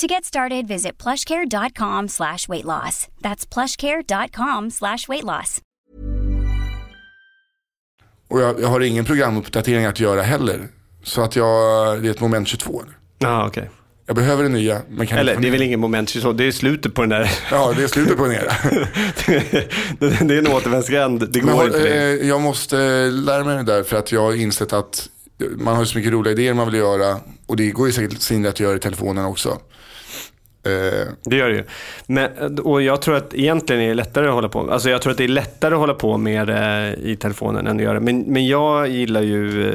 To get started, visit plushcare.com slash weight loss. That's plushcare.com slash weight loss.
och jag, jag har ingen programuppdatering att göra heller. Så att jag, det är ett moment 22 nu.
Ja, okej.
Jag behöver det nya, men kan
Eller det är väl ingen moment 22, det är slutet på den där.
Ja, det är slutet på den era.
det det är en återvändsgränd, det
Men
går
har,
inte.
eh,
det.
jag måste lära mig det där för att jag har insett att man har så mycket roliga idéer man vill göra. Och det går ju säkert att göra i telefonen också. Eh,
Det gör det ju. Men, och jag tror att egentligen är det lättare att hålla på Alltså jag tror att det är lättare att hålla på med det i telefonen än att göra Men, men jag gillar ju,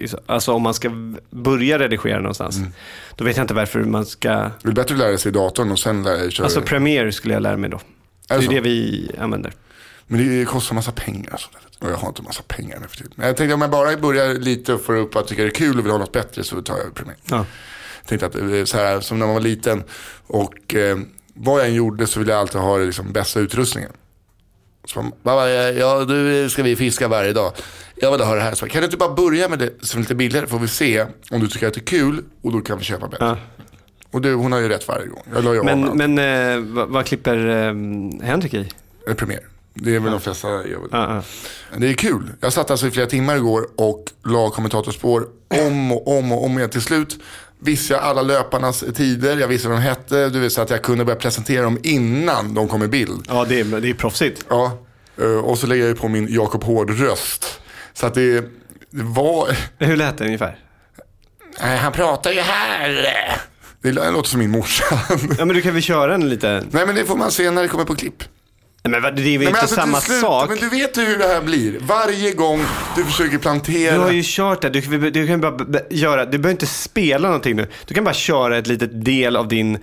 eh, alltså om man ska börja redigera någonstans,
Mm.
då vet jag inte varför man ska...
det är bättre att lära sig i datorn och sen lära sig köra.
Alltså Premiere skulle jag lära mig då. Det
Är det
är det vi använder.
Men det kostar massa pengar. Och jag har inte massa pengar nu för tiden. Men jag tänkte om jag bara börjar lite och får upp att tycka det är kul och vill ha något bättre så tar jag Premiere.
Ja.
Jag tänkte att är så här som när man var liten och eh, vad jag än gjorde så ville jag alltid ha liksom, bästa utrustningen. Så man, "Babba, ja, nu ska vi fiska varje dag. Jag vill ha det här. Så, kan du inte bara börja med det som är lite billigare får vi se om du tycker att det är kul och då kan vi köpa bättre.
Ja.
Och du, hon har ju rätt varje gång. Jag av
Men, men eh, vad, vad klipper eh, Henrik i?
Eh, Premiere. Det är väl de flesta gör väl.
Ja, ja.
Det är kul. Jag satt alltså i flera timmar igår och la kommentatorspår om och om och om igen. Till slut visste jag alla löparnas tider, jag visste vad de hette. Du vet så att jag kunde börja presentera dem innan de kom i bild.
ja det, är, det är proffsigt.
Ja, eh, och så lägger jag på min Jakob Hård-röst. Så att det, det var...
Hur lät det ungefär?
Han pratar ju här. Det låter som min morsa.
Ja, men du kan väl köra en lite...
Nej, men det får man se när det kommer på klipp.
Men det är
Nej,
inte
alltså,
samma
slut,
sak?
Men du vet hur det här blir. Varje gång du försöker plantera.
Du har ju kört det. Du, kan- du kan bara göra, du behöver inte spela någonting nu. Du kan bara köra ett litet del av din,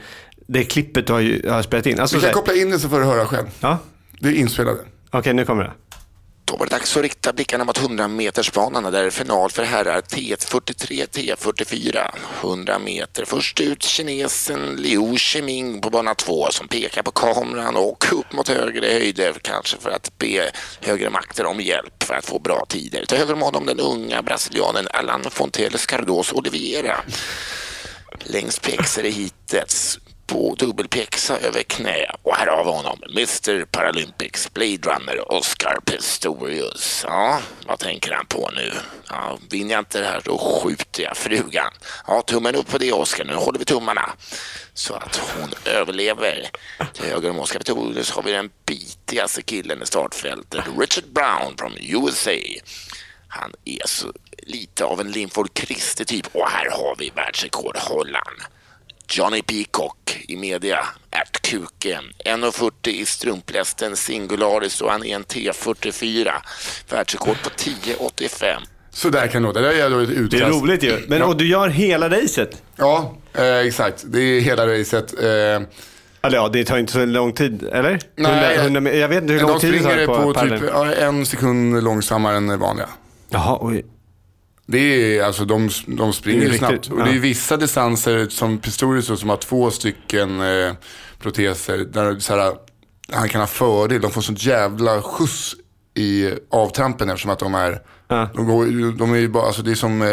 det klippet du har, ju- har spelat in. Alltså, så
kan koppla in det så får du höra själv.
ja,
Det är inspelade.
okej nu kommer det.
Då var det dags att rikta blickarna mot 100 metersbanan där det är final för herrar T43, T44. 100 meter. Först ut kinesen Liu Shiming på bana 2 som pekar på kameran och upp mot högre höjder kanske för att be högre makter om hjälp för att få bra tider. Till höger om honom den unga brasilianen Alan Fonteles Cardoso Oliveira. Längst pjäxor i hitet på dubbelpexa över knä och här har vi honom, Mr Paralympics Blade Runner Oscar Pistorius. Ja, vad tänker han på nu? Ja, vinner jag inte det här då skjuter jag frugan. Ja, tummen upp på det Oscar, nu håller vi tummarna så att hon överlever. Till höger om Oscar Pistorius har vi den bitigaste killen i startfältet, Richard Brown från USA. Han är så lite av en Linford Christie typ. Och här har vi världsrekordhållaren. Johnny Peacock i media, ärtkuken. 1,40 i strumplästen singularis och han är en T44. Världsrekord på 10,85.
Så där kan det låta. Det är då ett utkast.
Det är roligt ju. Men, och du gör hela racet?
Ja, eh, exakt. Det är hela racet. Eh,
Eller ja, det tar inte så lång tid, eller?
Nej,
100, 100, jag vet inte hur lång tid det tar
på,
på,
typ
typ...
en sekund långsammare än vanliga.
Jaha, oj.
Det är alltså, de, de springer ju snabbt.
riktigt,
Och det är vissa distanser som Pistorius som har två stycken eh, proteser. Där så här, han kan ha fördel. De får sånt jävla skjuts i avtrampen eftersom att de är,
Ja.
de går, de är ju bara, alltså det är som, eh,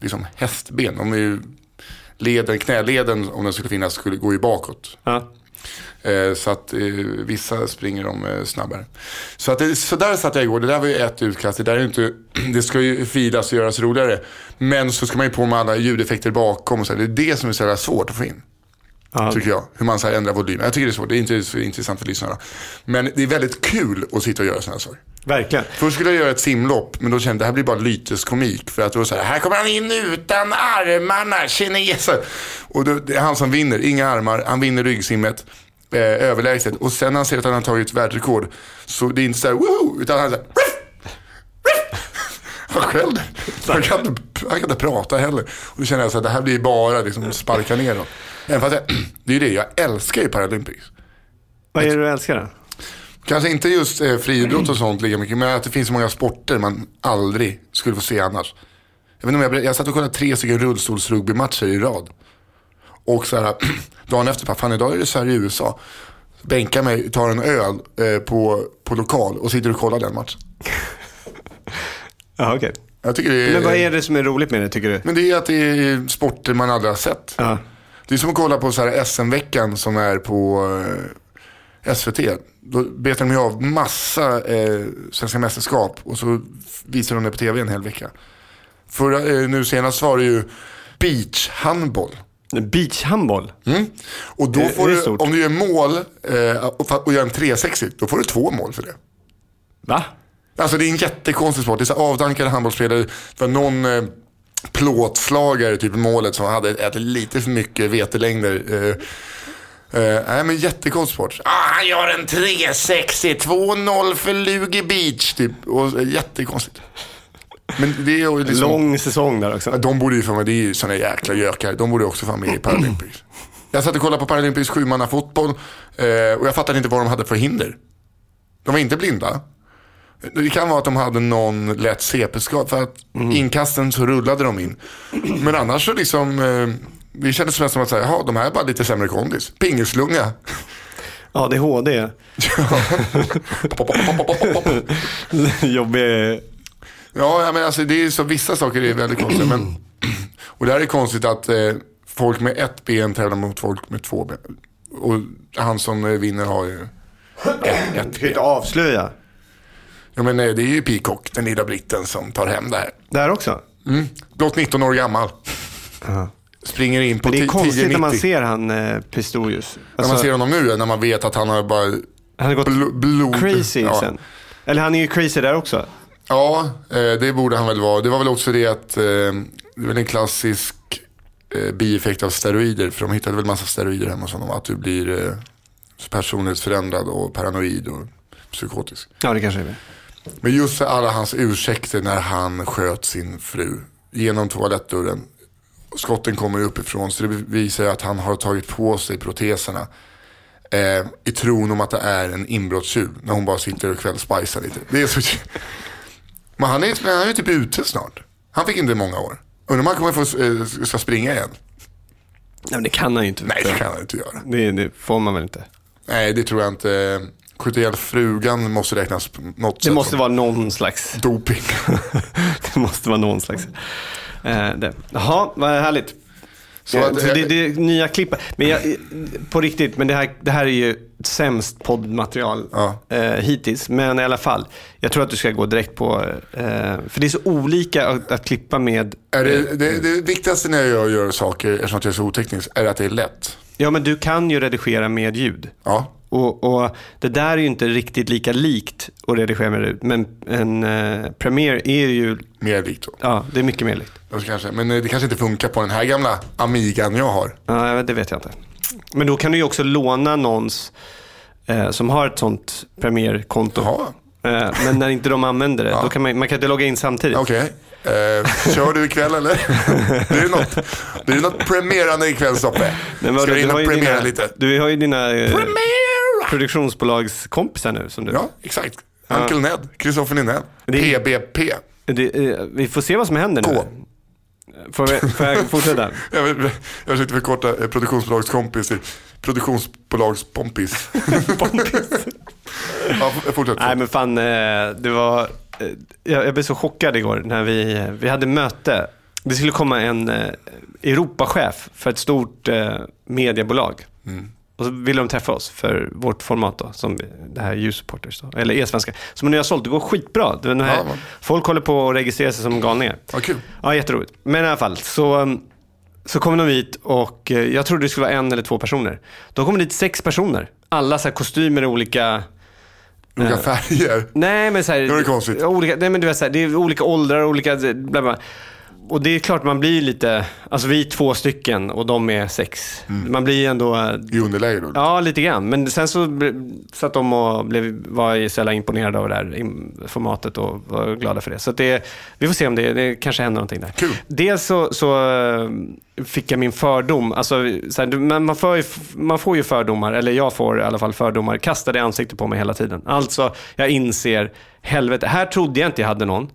det är som hästben. De är ju, leden, knäleden om den skulle finnas skulle gå ju bakåt.
Ja.
Eh, så att eh, vissa springer de eh, snabbare. Så, att så där satt jag igår. Det där var ju ett utkast. Det, där är inte, det ska ju filas och göras roligare. Men så ska man ju på med alla ljudeffekter bakom. Och så. här. Det är det som är så jävla svårt att få in.
Ja.
Tycker jag. Hur man så ändrar volymen. Jag tycker det är svårt. Det är inte så intressant för lyssnarna. Men det är väldigt kul att sitta och göra sådana här saker.
Verkligen.
Först skulle jag göra ett simlopp, men då kände jag det här blir bara lyteskomik. För att då så här, här kommer han in utan armarna, kineser. Och då, det är han som vinner, inga armar, han vinner ryggsimmet. Eh, överlägset. Och sen när han ser att han har tagit världsrekord, så det är inte så här, woho, utan han är så här, ruff, ruff. Han skäller. Han kan, inte, han kan inte prata heller. Och då känner jag så här, det här blir bara liksom sparka ner dem. Även fast jag, det är ju det, jag älskar ju Paralympics.
Vad är det du älskar då?
Kanske inte just eh, friidrott och sånt lika mycket, men att det finns så många sporter man aldrig skulle få se annars. Jag, vet inte om jag, jag satt och kollade tre stycken rullstolsrugbymatcher i rad. Och så här, dagen efter, bara, fan idag är det så här i USA. Bänkar mig, tar en öl eh, på, på lokal och sitter och kollar den matchen.
Ja, okej.
Jag tycker det är,
Men vad är det som är roligt med det, tycker du?
men det är att det är sporter man aldrig har sett.
Ja.
Det är som att kolla på så här SM-veckan som är på eh, SVT. Då betar de ju av massa eh, svenska mästerskap och så visar de det på tv en hel vecka. Förra, eh, nu senast var det ju beachhandboll.
Beachhandboll?
Mm. Och då
Är-
får
det
du, om du gör mål eh, och, och gör en 360, då får du två mål för det.
Va?
Alltså det är en jättekonstig sport. Det är så avdankade handbollsspelare. Det var någon eh, plåtslagare typ målet som hade ätit lite för mycket vetelängder. Eh, eh, nej men jättekonstig sport. Ah, han gör en 360, 2-0 för Lugi Beach typ. Och, eh, jättekonstigt. Men det är ju liksom,
Lång säsong där också.
De borde ju få med, det är ju sådana jäkla gökar. De borde också få med i Paralympics. Jag satt och kollade på Paralympics sjumannafotboll eh, och jag fattade inte vad de hade för hinder. De var inte blinda. Det kan vara att de hade någon lätt CP-skada för att inkasten så rullade de in. Men annars så liksom, eh, det kändes mest som att säga, jaha, de här är bara lite sämre kondis. Pingislunga.
Ja, det är HD. Jobbig...
Ja, ja, men alltså det är så, vissa saker är väldigt konstiga. Men, och det här är konstigt att eh, folk med ett ben tävlar mot folk med två ben. Och han som vinner har ju ett, ett
Du kan
ben.
inte avslöja.
Ja, men eh, det är ju Peacock, den lilla britten, som tar hem det här.
Där också.
Mm. Blott 19 år gammal. Springer in på
Men det är
10-
konstigt när man
10,90.
ser han eh, Pistorius.
När
Alltså,
man ser honom nu, när man vet att han har bara
han har gått
bl- blod.
crazy
ja.
sen. Eller han är ju crazy där också.
Ja, eh, det borde han väl vara. Det var väl också det att eh, det är väl en klassisk eh, bieffekt av steroider. För de hittade väl massa steroider hemma hos honom. Att du blir eh, personlighetsförändrad och paranoid och psykotisk.
Ja, det kanske är det.
Men just alla hans ursäkter när han sköt sin fru genom toalettdörren. Skotten kommer uppifrån så det visar ju att han har tagit på sig proteserna. Eh, I tron om att det är en inbrottstjuv när hon bara sitter och kvällsbajsar lite. Det är så... Men han är, han är typ ute snart. Han fick inte många år. Undrar om han kommer få, eh, ska springa igen?
Nej, men det kan han ju inte.
Nej, det kan han inte göra.
Det, det får man väl inte.
Nej, det tror jag inte. Skjuta ihjäl frugan måste räknas på något
Det
sätt
måste
som
vara någon slags...
doping.
det måste vara någon slags... Eh, det. Jaha, vad härligt.
Så
Så
att-
det, det är nya klipp. Men jag, på riktigt, men det här, det här är ju sämst poddmaterial
Ja.
eh, hittills. Men i alla fall, jag tror att du ska gå direkt på... Eh, för det är så olika att, att klippa med...
Är det, det, det viktigaste när jag gör saker, eftersom jag är så oteknisk, är att det är lätt.
Ja, men du kan ju redigera med ljud.
Ja,
Och, och det där är ju inte riktigt lika likt att redigera med ut. Men en eh, Premiere är ju,
Mer likt så.
ja det är mycket mer likt.
Alltså, kanske. Men eh, det kanske inte funkar på den här gamla Amigan jag har.
Ja, det vet jag inte. Men då kan du ju också låna någons eh, som har ett sånt Premiere-konto. Eh, men när inte de använder det, då kan man, man kan inte logga in samtidigt.
Okej. Eh, kör du ikväll eller? det är något, det är något premierande ikväll Stoppe. Ska du
ju
premiera
dina,
lite?
Du har ju dina eh,
Premiera!
Produktionsbolagskompisar nu. Som du,
Ja, exakt. Uncle Ned, Kristoffer Linell,
Det
PBP.
det, eh, vi får se vad som händer nu.
K.
Får, vi, får jag fortsätta?
Jag, vill- jag försökte förkorta eh, produktionsbolagskompis till produktionsbolagspompis. ja, fortsätt.
Nej men fan, eh, det var... Jag jag blev så chockad igår när vi, vi hade möte. Det skulle komma en eh, Europachef för ett stort eh, mediebolag. Och så ville de träffa oss för vårt format då, som det här U-supporters då, eller e-svenska. Som nu har sålt, det går skitbra. Den här,
Ja,
folk håller på att registrera sig som galningar.
Vad kul.
Ja, jätteroligt. Men i alla fall, så, um, så kom de hit och eh, jag trodde det skulle vara en eller två personer. De kom dit sex personer. Alla så här kostymer i olika...
Olika färger.
Nej, men så här,
Det var konstigt.
Olika, nej, men du vet, så här, det är olika åldrar, olika... Bla bla. Och det är klart man blir lite... Alltså vi är två stycken och de är sex.
Mm.
Man blir ändå...
I underläge då.
Ja, lite grann. Men sen så satt de och blev, var så jävla imponerade av det här formatet och var glada för det. Så det, vi får se om det, det kanske händer någonting där.
Kul.
Dels så, så eh, fick jag min fördom. Alltså, så här, du- man, ju, man får ju fördomar, eller jag får i alla fall fördomar, kastade i ansiktet på mig hela tiden. Alltså, jag inser, helvete, här trodde jag inte jag hade någon.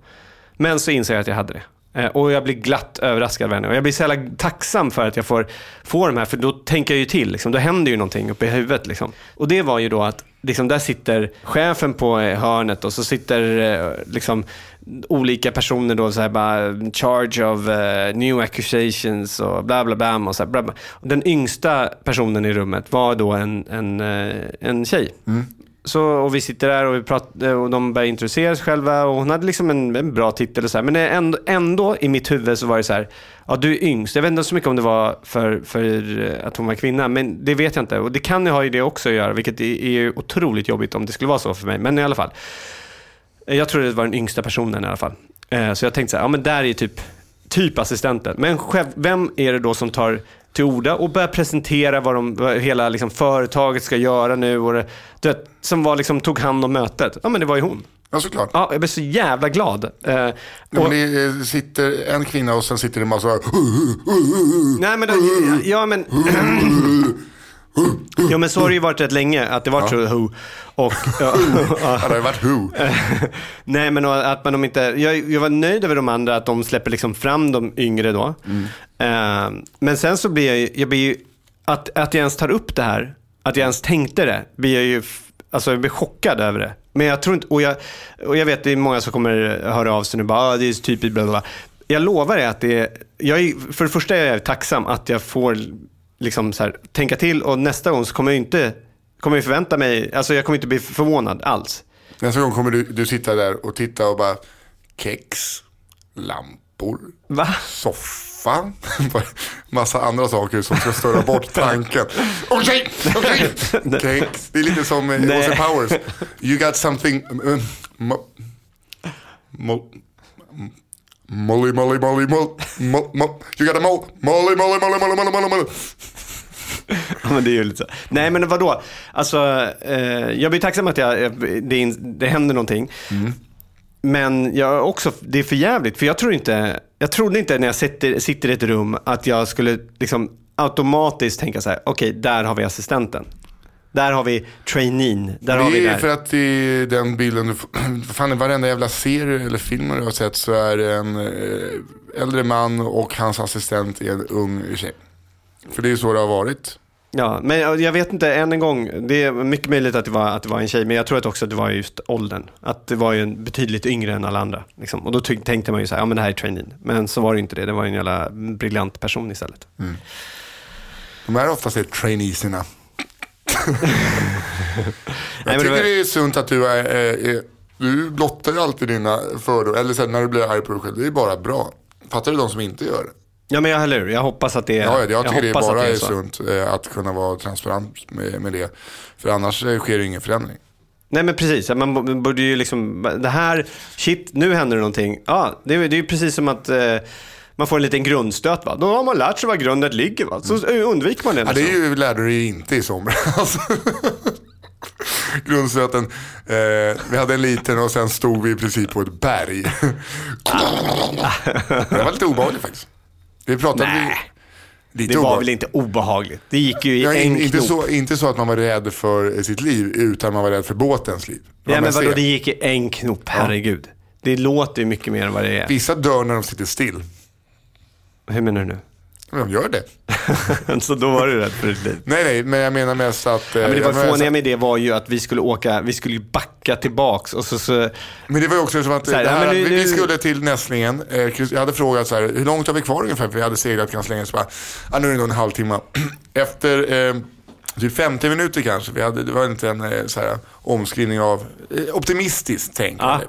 Men så inser jag att jag hade det. Eh, och jag blir glatt överraskad av henne. Och jag blir så jävla tacksam för att jag får, får de här, för då tänker jag ju till. Liksom. Då händer ju någonting uppe i huvudet. Liksom. Och det var ju då att liksom, där sitter chefen på eh, hörnet och så sitter eh, liksom, olika personer då så här bara charge of uh, new accusations och bla bla bla. Och så här, bla, bla. Den yngsta personen i rummet var då en, en, en tjej. Mm. Så, och vi sitter där och, vi pratar, eh, och de börjar introducera sig själva och hon hade liksom en, en bra titel och så här. Men ändå, ändå i mitt huvud så var det så här, ja du är yngst. Jag vet inte så mycket om det var för, för eh, att hon var kvinna, men det vet jag inte. Och det kan ju ha ju det också att göra, vilket är, ju otroligt jobbigt om det skulle vara så för mig. Men i alla fall. Jag tror det var den yngsta personen i alla fall. Eh, så jag tänkte så här, ja men där är ju typ, typ assistenten. Men själv, vem är det då som tar till orda och börjar presentera vad, de, vad hela liksom företaget ska göra nu och det, du vet, som var liksom, tog hand om mötet. Ja men det var ju hon.
Ja, såklart.
Ja, jag blev så jävla glad. Eh, och,
det eh, sitter en kvinna och sen sitter det en massa...
nej men, då, ja men, ja men så har det ju varit rätt länge, att det varit så who. Och, ja,
Ja, det har varit who.
Nej, men att man de inte, jag, jag var nöjd över de andra, att de släpper liksom fram de yngre då. Eh, men sen så blir jag, ju- jag blir ju, att, att jag ens tar upp det här, att jag ens tänkte det, blir jag ju, alltså jag blir chockad över det. Men jag tror inte, och jag, och jag vet det är många som kommer höra av sig nu, bara, ah, det är typiskt, bla bla bla. Jag lovar dig att det är, jag är, för det första är jag tacksam att jag får liksom så här, tänka till och nästa gång så kommer jag inte, kommer jag förvänta mig, alltså jag kommer inte bli förvånad alls.
Nästa gång kommer du, du sitta där och titta och bara kex, lampor,
Va?
soffa, massa andra saker som ska störa bort tanken. Okej, okej, kex. Det är lite som eh. Austin Powers. You got something... Uh, mo, mo, Molly, Molly, Molly, Molly, mo, mo, you got a mo, Molly, Molly, Molly, Molly, Molly, Molly, Molly.
Ja, men det är ju lite så. Nej, men vadå? Alltså, eh, jag blir tacksam att jag, det, in, det händer någonting. Men jag är också, det är för jävligt. För jag tror inte, jag trodde inte när jag sitter, sitter i ett rum att jag skulle liksom automatiskt tänka så här, okej, där har vi assistenten. Där har vi traineen. Där har vi
Det är
där.
för att i den bilden, du fan i varenda jävla serie eller film du har sett så är det en eh, äldre man och hans assistent är en ung tjej. För det är så det har varit.
Ja, men jag vet inte, än en gång, det är mycket möjligt att det, var, att det var en tjej, men jag tror att också att det var just åldern. Att det var ju en betydligt yngre än alla andra. Liksom. Och då tänkte man ju så här, ja men det här är traineen. Men så var det inte det, det var en jävla briljant person istället.
De är oftast traineeserna. Jag
det
tycker det är sunt att du är, är, är du blottar ju alltid dina fördomar, eller sen när du blir arg på dig själv, det är bara bra. Fattar du de som inte gör det?
Ja, men jag, eller hur? Jag hoppas att det är
Ja, jag, jag tycker det bara är,
så.
sunt eh, att kunna vara transparent med, med det. För annars eh, sker det ingen förändring.
Nej men precis, man borde ju liksom, det här, shit, nu händer det någonting. Ja, det, är- det är ju precis som att eh, man får en liten grundstöt va. Då har man lärt sig var grunden ligger va. Så eh, undviker man det.
Mm. Ja, det är ju, lärde du dig inte i somras. Grundstöten. Eh, vi hade en liten och sen stod vi i princip på ett berg. det var lite obehagligt faktiskt. Vi pratade
Nej,
lite
det var
obehagligt.
väl inte obehagligt. Det gick ju i
Ja,
en
inte,
knop.
så, inte så att man var rädd för sitt liv, utan man var rädd för båtens liv.
Ja men vadå,
det.
gick i en knop, herregud. Det låter ju mycket mer än vad det är.
Vissa dör när de sitter still.
Hur menar du nu?
De gör det.
så då var du rädd för ditt liv.
Nej, nej, men jag menar mest att... eh,
Ja, men det var
menar
fåniga med det var ju att vi skulle åka, vi skulle ju backa tillbaks och så, så
Men det var ju också som att
här,
det
ja,
här,
men nu-
vi, vi skulle till Nässlingen. Eh, Jag hade frågat så här, hur långt har vi kvar ungefär? För vi hade seglat ganska länge. Så bara, ja, nu är det nog en halvtimme. Efter eh, typ 50 minuter kanske, vi hade, det var inte en eh, så här, omskrivning av eh, optimistiskt tänk.
Ja.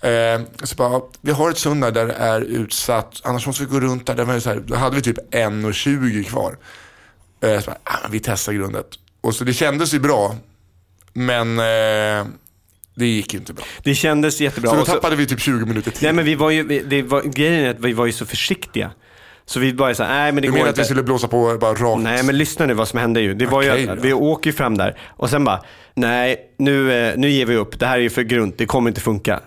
Eh, så bara, vi har ett sund där, det är utsatt, annars måste vi gå runt där. där var så här, då hade vi typ 1,20 kvar. Eh, så bara, ah, vi testar grundet. Och så det kändes ju bra, men eh, det gick inte bra.
det kändes jättebra.
Så då
Och så-
tappade vi typ 20 minuter till.
Nej men vi var ju, det var, grejen är att vi var ju så försiktiga. Så vi bara så här, nej men det
Du
går
menar
inte.
att vi skulle blåsa på bara rakt?
Nej men lyssna nu vad som hände ju. Det var
Okej
ju att vi åker ju fram där och sen bara, nej nu, eh, nu ger vi upp. Det här är ju för grunt, det kommer inte funka.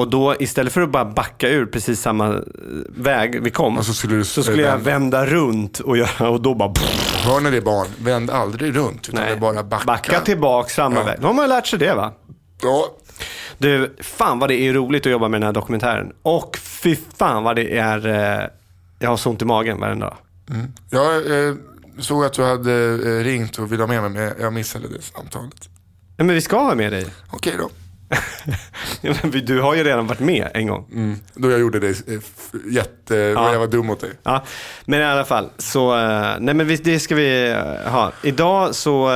Och då istället för att bara backa ur precis samma eh, väg vi kom,
Och så skulle du-
så skulle jag
vända.
runt och, göra, och då bara,
Hör ni det barn? Vänd aldrig runt, utan
nej,
bara backa.
backa tillbaka samma
Ja.
väg. Då har man lärt sig det va?
Ja,
Du, fan vad det är roligt att jobba med den här dokumentären. Och fy fan vad det är, eh, jag har så ont i magen varenda dag.
jag eh, såg att du hade eh, ringt och ville ha med mig, men jag missade det samtalet.
Nej, men vi ska ha med dig.
Okej då.
Ja, Du har ju redan varit med en gång.
Då jag gjorde det eh, jätte... Jag var dum mot dig.
Ja, men i alla fall, så, eh, nej men det ska vi eh, ha. Idag så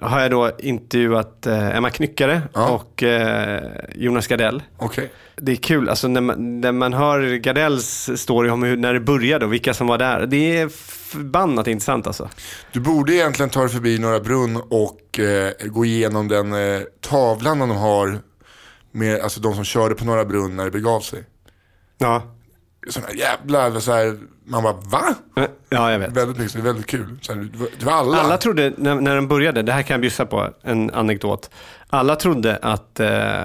har jag då intervjuat eh, Emma Knyckare
Ja.
och eh, Jonas Gardell.
Okej.
Det är kul, alltså när man, när man hör Gardells story om hur, när det började och vilka som var där. Det är förbannat intressant alltså.
Du borde egentligen ta dig förbi Norra Brunn och eh, gå igenom den eh, tavlan de har med alltså de som körde på Norra Brunn när det begav sig.
Ja,
Sådana jävla, så här, man bara va?
Eh, ja jag vet.
Väldigt är väldigt kul. Så här, det var- det var alla.
Alla trodde, när, när de började, det här kan jag bjussa på, en anekdot. Alla trodde att eh,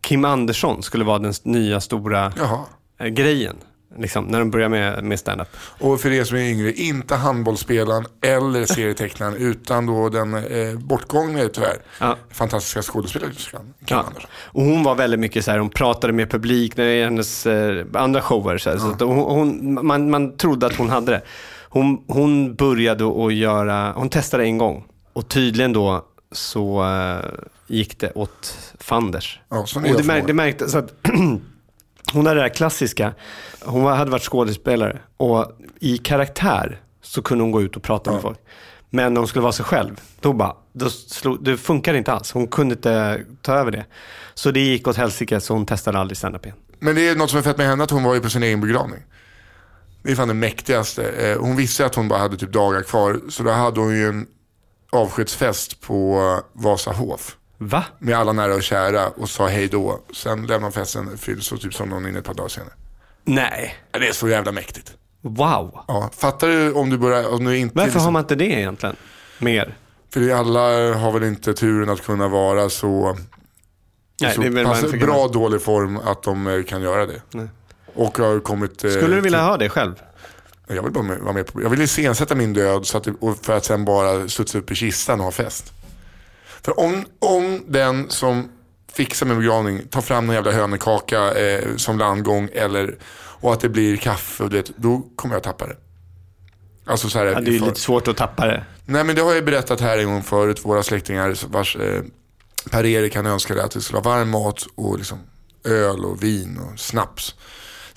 Kim Andersson skulle vara den nya stora
Jaha.
eh, grejen. Liksom, när de började med, med stand-up.
Och för er som är yngre, inte handbollsspelaren eller serietecknaren utan då den eh, bortgångne tyvärr,
Ja.
fantastiska skådespelerskan Kim
Ja.
Andersson.
Och hon var väldigt mycket så här, hon pratade med publik när det är hennes eh, andra shower. Så, här, så att hon, hon, man, man trodde att hon hade det. Hon, hon började att göra, hon testade en gång. Och tydligen då så eh, gick det åt fanders.
Ja,
och det, mär, det märktes att hon hade det här klassiska, hon hade varit skådespelare och i karaktär så kunde hon gå ut och prata med folk. Men när hon skulle vara sig själv, då bara, då slog, det funkade inte alls. Hon kunde inte ta över det. Så det gick åt helsike så hon testade aldrig stand-up igen.
Men det är något som är fett med henne att hon var ju på sin egen begravning. Det är fan det mäktigaste. Eh, hon visste att hon bara hade typ dagar kvar så då hade hon ju en avskedsfest på eh, Vasahof.
Va?
Med alla nära och kära och sa hej då. Sen lämnade festen fylld så typ som någon in ett par dagar senare.
Nej.
Det är så jävla mäktigt.
Wow.
Ja, fattar du om du börjar, om du inte...
Varför
liksom-
har man inte det egentligen? Mer?
För alla har väl inte turen att kunna vara så,
Nej,
så
det
pass bra dålig form att de eh, kan göra det.
Nej.
Och har kommit... eh,
Skulle du vilja ha det själv?
Jag vill bara vara med på, jag vill iscensätta min död så att och för att sen bara studsa upp i kistan och ha fest. För om, om den som fixar min begravning tar fram en jävla hönekaka eh, som landgång eller, och att det blir kaffe och det, då kommer jag tappa det. Alltså så här,
Ja, det är ju
för-
lite svårt att tappa det.
Nej men det har jag berättat här en gång förut, våra släktingar vars eh, Per-Erik han önskade att det skulle vara varm mat och liksom öl och vin och snaps.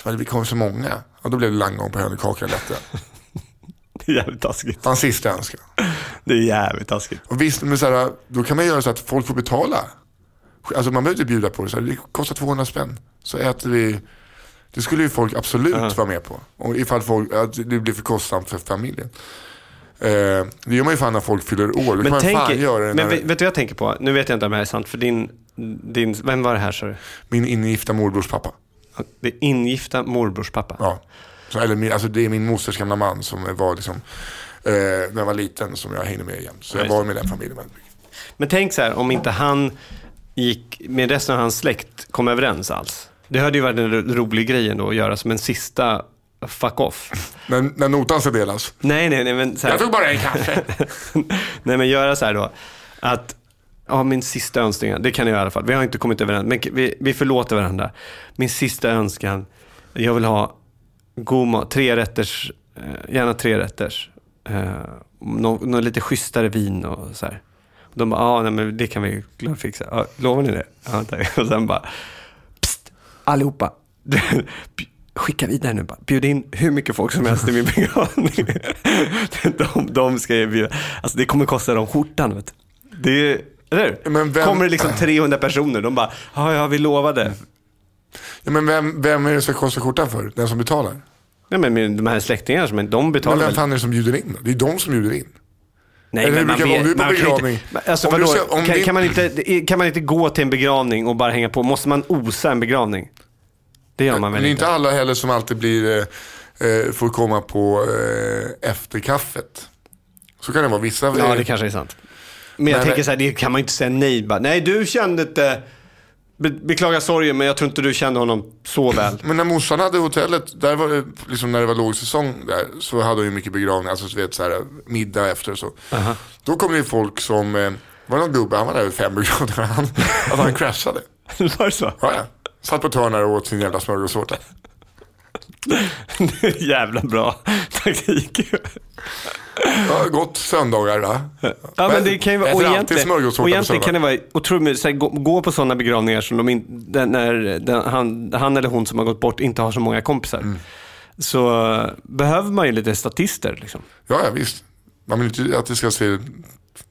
Så det kom så många, och då blev det landgång på hönekaka lätt.
Jävligt taskigt.
Hans sista önskan.
Det är jävligt taskigt.
Och visst, men så här, då kan man göra så att folk får betala. Alltså man behöver inte bjuda på det, så här, det kostar 200 spänn. Så äter vi Det skulle ju folk absolut vara med på. Och ifall folk, att det blir för kostsamt för familjen. Eh, det gör man ju fan när folk fyller år. Då kan man fan göra det
men
när
vet, vet du vad jag tänker på? Nu vet jag inte om det här är sant, för din, din vem var det här sa du?
min ingifta morbrors pappa.
Det ingifta morbrors pappa.
Ja. Så, eller, alltså, det är min mosters gamla man som var liksom, eh, när jag var liten som jag hängde med jämt. Så jag var med den familjen väldigt mycket.
Men tänk så här, om inte han gick med resten av hans släkt kom överens alls. Det hade ju varit en ro- rolig grej ändå att göra som en sista fuck off.
När, när notan ska delas.
nej, nej, nej, men så här,
Jag tog bara en kaffe.
nej, men göra så här då. Att, ja, min sista önskan, det kan jag i alla fall. Vi har inte kommit överens, men vi, vi förlåter varandra. Min sista önskan, jag vill ha god mat, tre rätters, eh, gärna tre rätters. Eh, Något nå lite schysstare vin och så här. De bara, ja, nej, men det kan vi klart fixa. Ja, lovar ni det? Ja, tack. Och sen bara, psst, allihopa. Skicka vidare nu bara. Bjud in hur mycket folk som helst i min begravning. de, de ska jag bjuda. Alltså det kommer kosta dem skjortan. Vet du. Det är, eller hur?
Vem-
Kommer det liksom 300 personer, de bara, ja, ja, vi lovade.
Ja, men vem, vem är det som kostar skjortan för? Den som betalar?
Nej, men de här släktingarna, som- de betalar
Men vem fan är det som bjuder in då? Det är de som bjuder in.
Nej,
Eller hur
man
brukar
vet-
Om du är på
man kan
begravning.
Inte, Men alltså,
Om du
vadå?
ska- om
kan,
din-
kan, man inte, kan man inte gå till en begravning och bara hänga på? Måste man osa en begravning? Det gör man
Men
väl
det är
inte?
inte alla heller som alltid blir, eh, eh, får komma på eh, efterkaffet. Så kan det vara. Vissa
Ja, det kanske är sant. Men jag
Men-
tänker så här, det kan man ju inte säga nej. Bara, nej, du kände inte... Be, beklagar sorgen, men jag tror inte du kände honom så väl.
Men när morsan hade hotellet, där var det, liksom när det var lågsäsong där, så hade hon ju mycket begravningar, alltså du vet så här, middag efter och så. Då kom det ju folk som, eh, var det någon gubbe, han var där vid fem begravningar, han, alltså han kraschade.
Var det så?
Ja, ja. Satt på törnar och åt sin jävla smörgåstårta.
Jävla bra taktik.
Ja, gott söndagar va?
Ja, men det kan ju vara... Och egentligen, och egentligen kan det vara otroligt, så här, gå, gå på sådana begravningar som de in, den, när den, han, han eller hon som har gått bort inte har så många kompisar.
Mm.
Så eh, behöver man ju lite statister. Liksom.
Ja, ja visst. Man vill inte att det ska se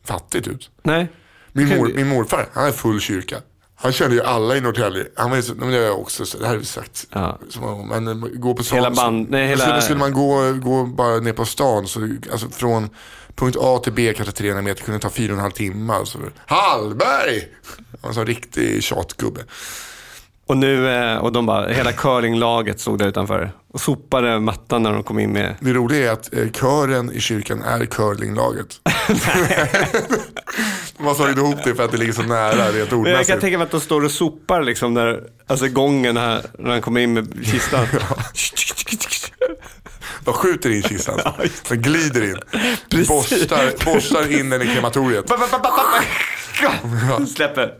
fattigt ut.
Nej.
Min, mor, min morfar, han är full kyrka. Han kände ju alla i Norrtälje. Han var ju så, men det har jag också, så- det här har vi sagt.
Ja.
Så man, men eh, gå på stan.
Hela band- nej, hela-
skulle, skulle man gå, gå bara ner på stan, så, alltså från punkt A till B, kanske 300 meter, kunde ta fyra och en halv timme. Alltså. Hallberg! Han var en sån riktig tjatgubbe.
Och nu, eh, och de bara, hela curlinglaget stod där utanför och sopade mattan när de kom in med...
Det roliga är att eh, kören i kyrkan är curlinglaget. De har slagit ihop det för att det ligger så nära rent
Men jag kan
ordmässigt.
tänka mig att de står och sopar liksom när, alltså gången här, när han kommer in med kistan.
De skjuter in kistan. Sen glider in.
Precis.
Borstar, borstar in den i krematoriet.
Släpper.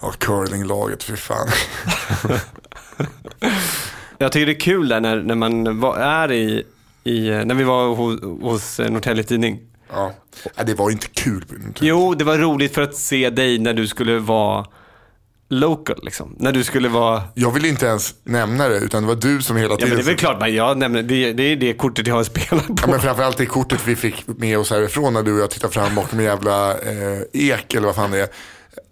Ja, curlinglaget, fy fan.
Jag tycker det är kul där när, när man var, är i, i, när vi var hos, hos Norrtälje Tidning.
Ja. Nej, det var inte kul.
Jo, det var roligt för att se dig när du skulle vara local liksom. När du skulle vara,
Jag ville inte ens nämna det, utan det var du som hela
ja
tiden...
men det är väl klart, men jag nämner, det, det är det kortet jag har spelat på.
Ja, men framförallt det kortet vi fick med oss härifrån när du och jag tittade fram bakom en jävla eh, ek eller vad fan det är.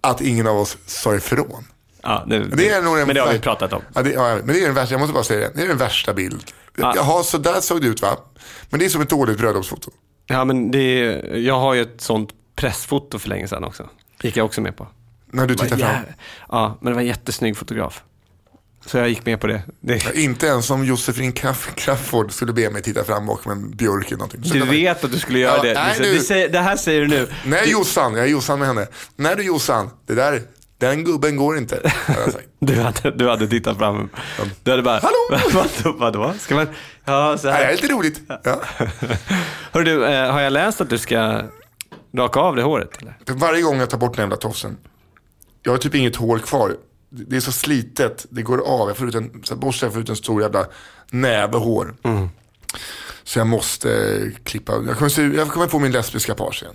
Att ingen av oss sa ifrån.
Ja, det,
Det är nog den
men det har vi pratat om.
Ja, det, ja, men det är den värsta, jag måste bara säga det. Det är den värsta bild. Jaha, så där såg det ut va? Men det är som ett dåligt bröllopsfoto.
Ja, men det, är- jag har ju ett sånt pressfoto för länge sedan också. gick jag också med på.
När du tittar fram.
Ja, ja, men det var en jättesnygg fotograf. Så jag gick med på det. det
Inte ens om Josefin Crafoord skulle be mig titta fram bakom en björk eller någonting. Så
du
kan man-
vet att du skulle göra
Ja,
det.
nej,
Du säger- du det här säger du nu.
Nej Jossan, jag är Jossan med henne. Nej du Jossan, det där, den gubben går inte.
Du hade, du hade tittat fram. Du hade bara,
Hallå!
vadå, vadå? Ska man, ja så
Nej, det är
här.
lite roligt. Ja.
Hör du, eh, har jag läst att du ska raka av det håret? Eller?
Varje gång jag tar bort den jävla tofsen, jag har typ inget hår kvar. Det är så slitet, det går av. Jag får ut en, så jag får ut en stor jävla näve hår. Så jag måste klippa, jag kommer, se, jag kommer få min lesbiska page igen.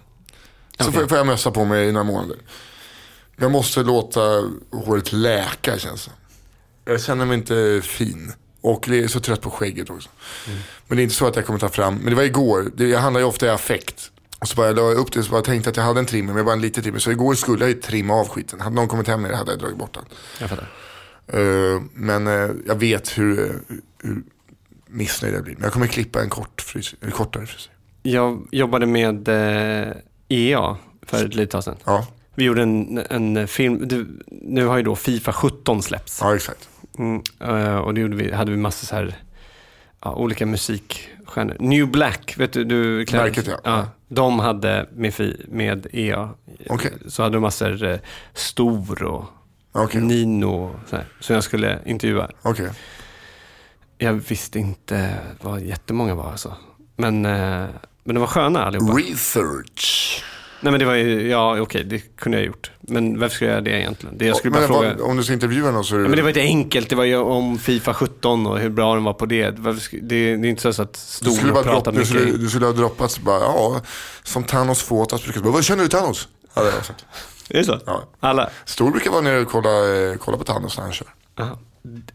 Så får, får jag mössa på mig i några månader. Jag måste låta håret läka känns det. Jag känner mig inte fin. Och jag är så trött på skägget också. Men det är inte så att jag kommer ta fram, men det var igår. Det, jag handlar ju ofta i affekt. Och så bara jag la upp det så bara tänkte att jag hade en trimmer, men bara en liten trimmer. Så igår skulle jag ju trimma av skiten. Hade någon kommit hem med det hade jag dragit bort den.
Jag fattar.
Eh, men eh, jag vet hur, hur missnöjd jag blir. Men jag kommer klippa en kort frisyr, eller kortare frisyr.
Jag jobbade med eh, EA för ett litet tag sedan.
Ja,
Vi gjorde en, en film, du, nu har ju då Fifa 17 släppts.
ja exakt.
Mm, eh, och det gjorde vi, hade vi massa så här, ja, olika musikstjärnor. New Black, vet du? du
Märket, ja.
De hade med, fi, med EA,
Okej.
så hade de massor eh, Stor och
Okej.
Nino så här, som jag skulle intervjua.
Okej.
Jag visste inte vad jättemånga var alltså. Men, eh, men de var sköna allihopa.
Research.
Nej men det var ju, ja okej, det kunde jag ha gjort. Men varför skulle jag göra det egentligen? Det jag skulle bara
Men
fråga.
vad- om du ska intervjua någon så är det...
Ja, men det var inte enkelt, det var ju om Fifa 17 och hur bra den var på det. Varför Det, det är inte så att
du
Stor
skulle,
och
bara
pratar
droppa, du,
mycket.
skulle, du skulle ha droppats bara, ja, som Thanos Fotas brukar säga. Vad känner du Thanos? Ja, det.
Är det så?
Ja.
Alla?
Stor brukar vara nere och kolla, eh, kolla på Thanos när han kör.
Aha.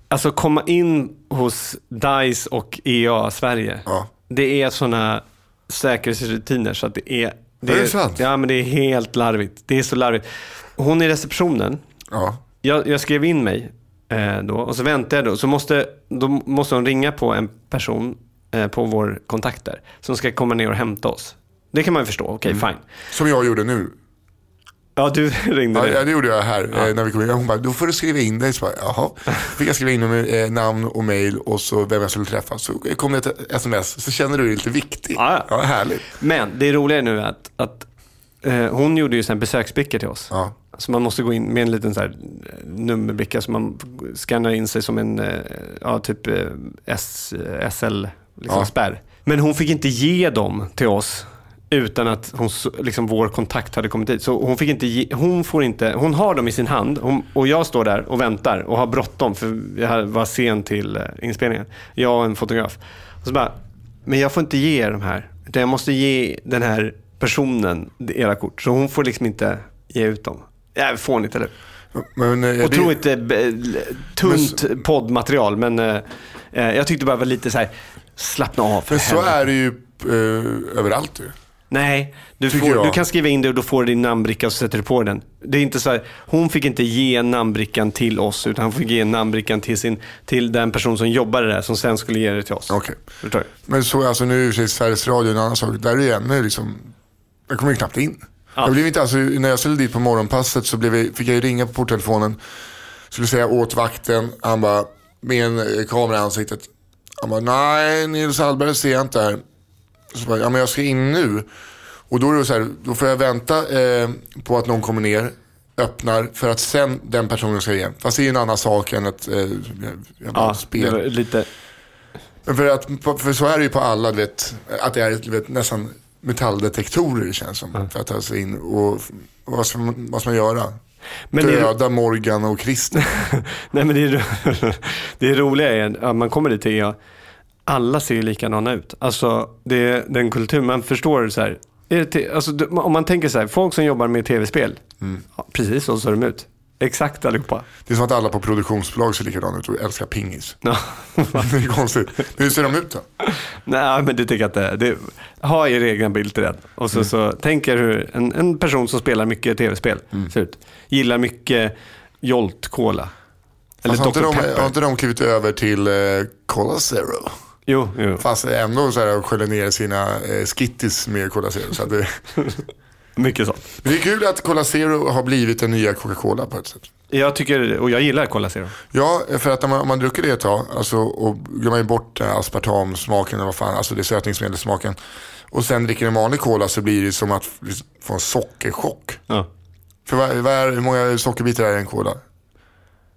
Alltså komma in hos DICE och EA Sverige.
Ja.
Det är sådana säkerhetsrutiner så att det är...
Är det sant?
Ja, men det är helt larvigt. Det är så larvigt. Hon i receptionen,
Ja.
jag, jag skrev in mig eh, då och så väntade jag då. Så måste, då måste hon ringa på en person eh, på vår kontakt där som ska komma ner och hämta oss. Det kan man ju förstå, okej
Mm.
fine.
Som jag gjorde nu.
Ja, du ringde
Ja, ja, det gjorde jag här eh, när vi kom in. Hon bara, då får du skriva in dig. Så bara, Jaha. Fick jag skriva in med eh, namn och mail och så vem jag skulle träffa. Så kom det ett sms. Så känner du dig lite viktig.
Ja, ja.
ja härligt.
Men det roliga är nu att, att eh, hon gjorde ju en besöksbricka till oss.
Ja.
Så man måste gå in med en liten så här eh, nummerbricka så man skannar in sig som en eh, ja, typ eh, S, SL liksom
Ja.
Men hon fick inte ge dem till oss utan att hon, liksom, vår kontakt hade kommit dit. Så hon, fick inte ge, hon, får inte, hon har dem i sin hand hon, och jag står där och väntar och har bråttom för jag var sen till eh, inspelningen. Jag och en fotograf. Och så bara, men jag får inte ge er de här. Utan jag måste ge den här personen era kort. Så hon får liksom inte ge ut dem. Ja, får inte eller?
Men, eh, det-
Otroligt eh, be- l- tunt poddmaterial. Men eh, eh, jag tyckte bara det var lite så här, slappna av. för
Men så
helvete.
är det ju eh, överallt ju.
Nej, du, får, du kan skriva in det och då får du din namnbricka och så sätter du på den. Det är inte så här, hon fick inte ge namnbrickan till oss utan hon fick ge namnbrickan till, sin, till den person som jobbade där som sen skulle ge det till oss.
Okej.
Du?
Men så, alltså nu är Sveriges Radio en annan sak. Där är det ännu liksom, jag kommer ju knappt in.
Ja.
Jag blev inte, alltså, när jag skulle dit på morgonpasset så blev jag, fick jag ringa på porttelefonen. Skulle säga åt vakten, han bara, med en kamera i ansiktet. Han bara, nej Nils Hallberg ser jag inte här. Så bara, ja men jag ska in nu. Och då är det så här, då får jag vänta eh, på att någon kommer ner, öppnar, för att sen den personen ska igen. Fast det är ju en annan sak än ett eh,
Ja,
spel.
det lite...
Men för, att, för så är det ju på alla, du vet, att det är du vet, nästan metalldetektorer känns som. För att ta sig in och, vad, ska man, vad ska man göra?
Men det är-
Döda Morgan och Christer.
Nej men det, är, det är roliga är att man kommer dit till EA, alla ser ju likadana ut. Alltså det är den kultur, man förstår så här. Alltså, om man tänker så här, folk som jobbar med tv-spel, ja, precis så ser de ut. Exakt allihopa.
Det är som att alla på produktionsbolag ser likadana ut och älskar pingis. Det är konstigt. Men hur ser de ut då?
Nej men det tycker jag inte. Det, ha er egna bild till den. Och så, så tänk er hur en, en person som spelar mycket tv-spel ser ut. Gillar mycket Jolt Cola. Eller
Fast har, inte
Dr.
har inte de klivit över till eh, Cola Zero?
Jo, jo.
Fast ändå så här sköljer ner sina eh, skittis med Cola Zero. Så det,
Mycket sånt.
men det är kul att Cola Zero har blivit den nya Coca-Cola på ett sätt.
Jag tycker, och jag gillar Cola Zero.
Ja, för att om man, om man druckit det ett tag alltså, och glömmer man ju bort eh, aspartamsmaken eller vad fan, alltså det är sötningsmedelssmaken. Och sen dricker en vanlig cola så blir det som att få en sockerchock.
Ja.
För vad, vad är, hur många sockerbitar är i en cola?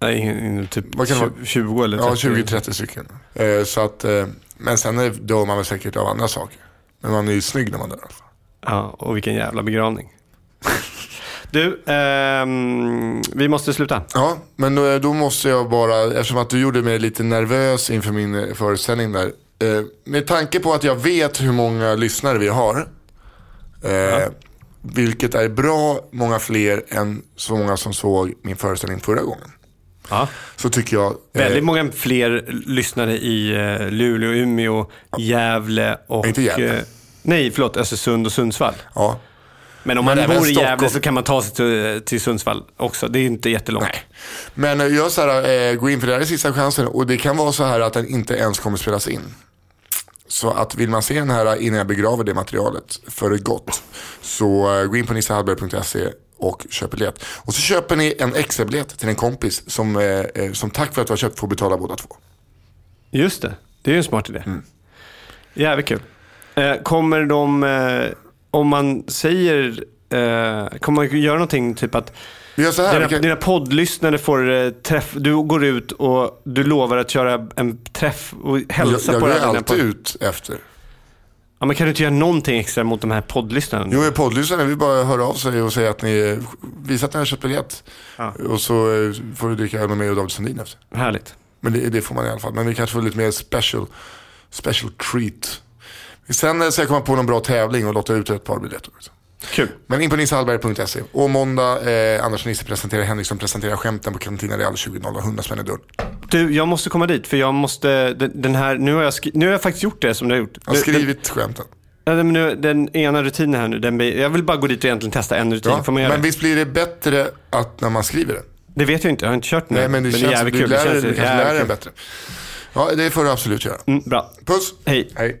Nej, typ
Vad kan det vara?
20, 20 eller 30.
Ja, 20-30 stycken. Eh, så att, eh, men sen är- dör man väl säkert av andra saker. Men man är ju snygg när man dör i alla fall.
Ja, och vilken jävla begravning. Du, ehm, vi måste sluta.
Ja, men då, då måste jag bara, eftersom att du gjorde mig lite nervös inför min eh, föreställning där. Eh, med tanke på att jag vet hur många lyssnare vi har. Eh, Vilket är bra många fler än så många som såg min föreställning förra gången.
Ja.
Så tycker jag. eh,
Väldigt många fler lyssnare i eh, Luleå, Umeå, Gävle och...
Inte Gävle.
eh, nej, förlåt, Östersund och Sundsvall.
Ja.
Men om man
Men
bor i Gävle så kan man ta sig till, till Sundsvall också. Det är inte jättelångt.
Nej. Men eh, gör så här, eh, gå in för det här är sista chansen och det kan vara så här att den inte ens kommer spelas in. Så att vill man se den här innan jag begraver det materialet för gott så eh, gå in på nissahallberg.se och köp biljett. Och så köper ni en extra biljett till en kompis som, eh, eh, som tack för att du har köpt får betala båda två.
Just det, det är ju en smart idé.
Mm.
Jävligt kul. Eh, kommer de, eh, om man säger, eh, kommer man göra någonting typ att
Vi gör så här.
dina,
kan-
dina poddlyssnare får eh, träff, du går ut och du lovar att köra en träff och hälsa
jag jag
på
går
det här.
alltid ut efter.
Ja, men kan du inte göra någonting extra mot de här poddlyssnarna?
Jo, poddlyssnarna vill bara höra av sig och säga att ni visar att ni har köpt biljett. Och så eh, får du dricka öl med mig och David Sundin efter.
Härligt.
Men det, det får man i alla fall. Men vi kanske får lite mer special, special treat. Sen eh, ska jag komma på någon bra tävling och låta ut ett par biljetter. också.
Kul.
Men in på nissehallberg.se. Och måndag, eh, Anders Nisse presenterar Henriksson presenterar skämten på Cantina Real 20.00. 100 spänn i dörren.
Du, jag måste komma dit för jag måste, den, den här, nu har jag, skri, nu har jag faktiskt gjort det som du har gjort.
Jag har skrivit skämten.
Den, ja, men nu, den ena rutinen här nu, den, blir- jag vill bara gå dit och egentligen testa en rutin.
Ja,
Får man göra
men
det?
visst blir det bättre att när man skriver det?
Det vet jag inte, jag har inte kört den.
Nej, men det känns du lär dig du kanske lär dig bättre. Ja, det får du absolut göra.
Mm, bra.
Puss!
Hej.
Hej.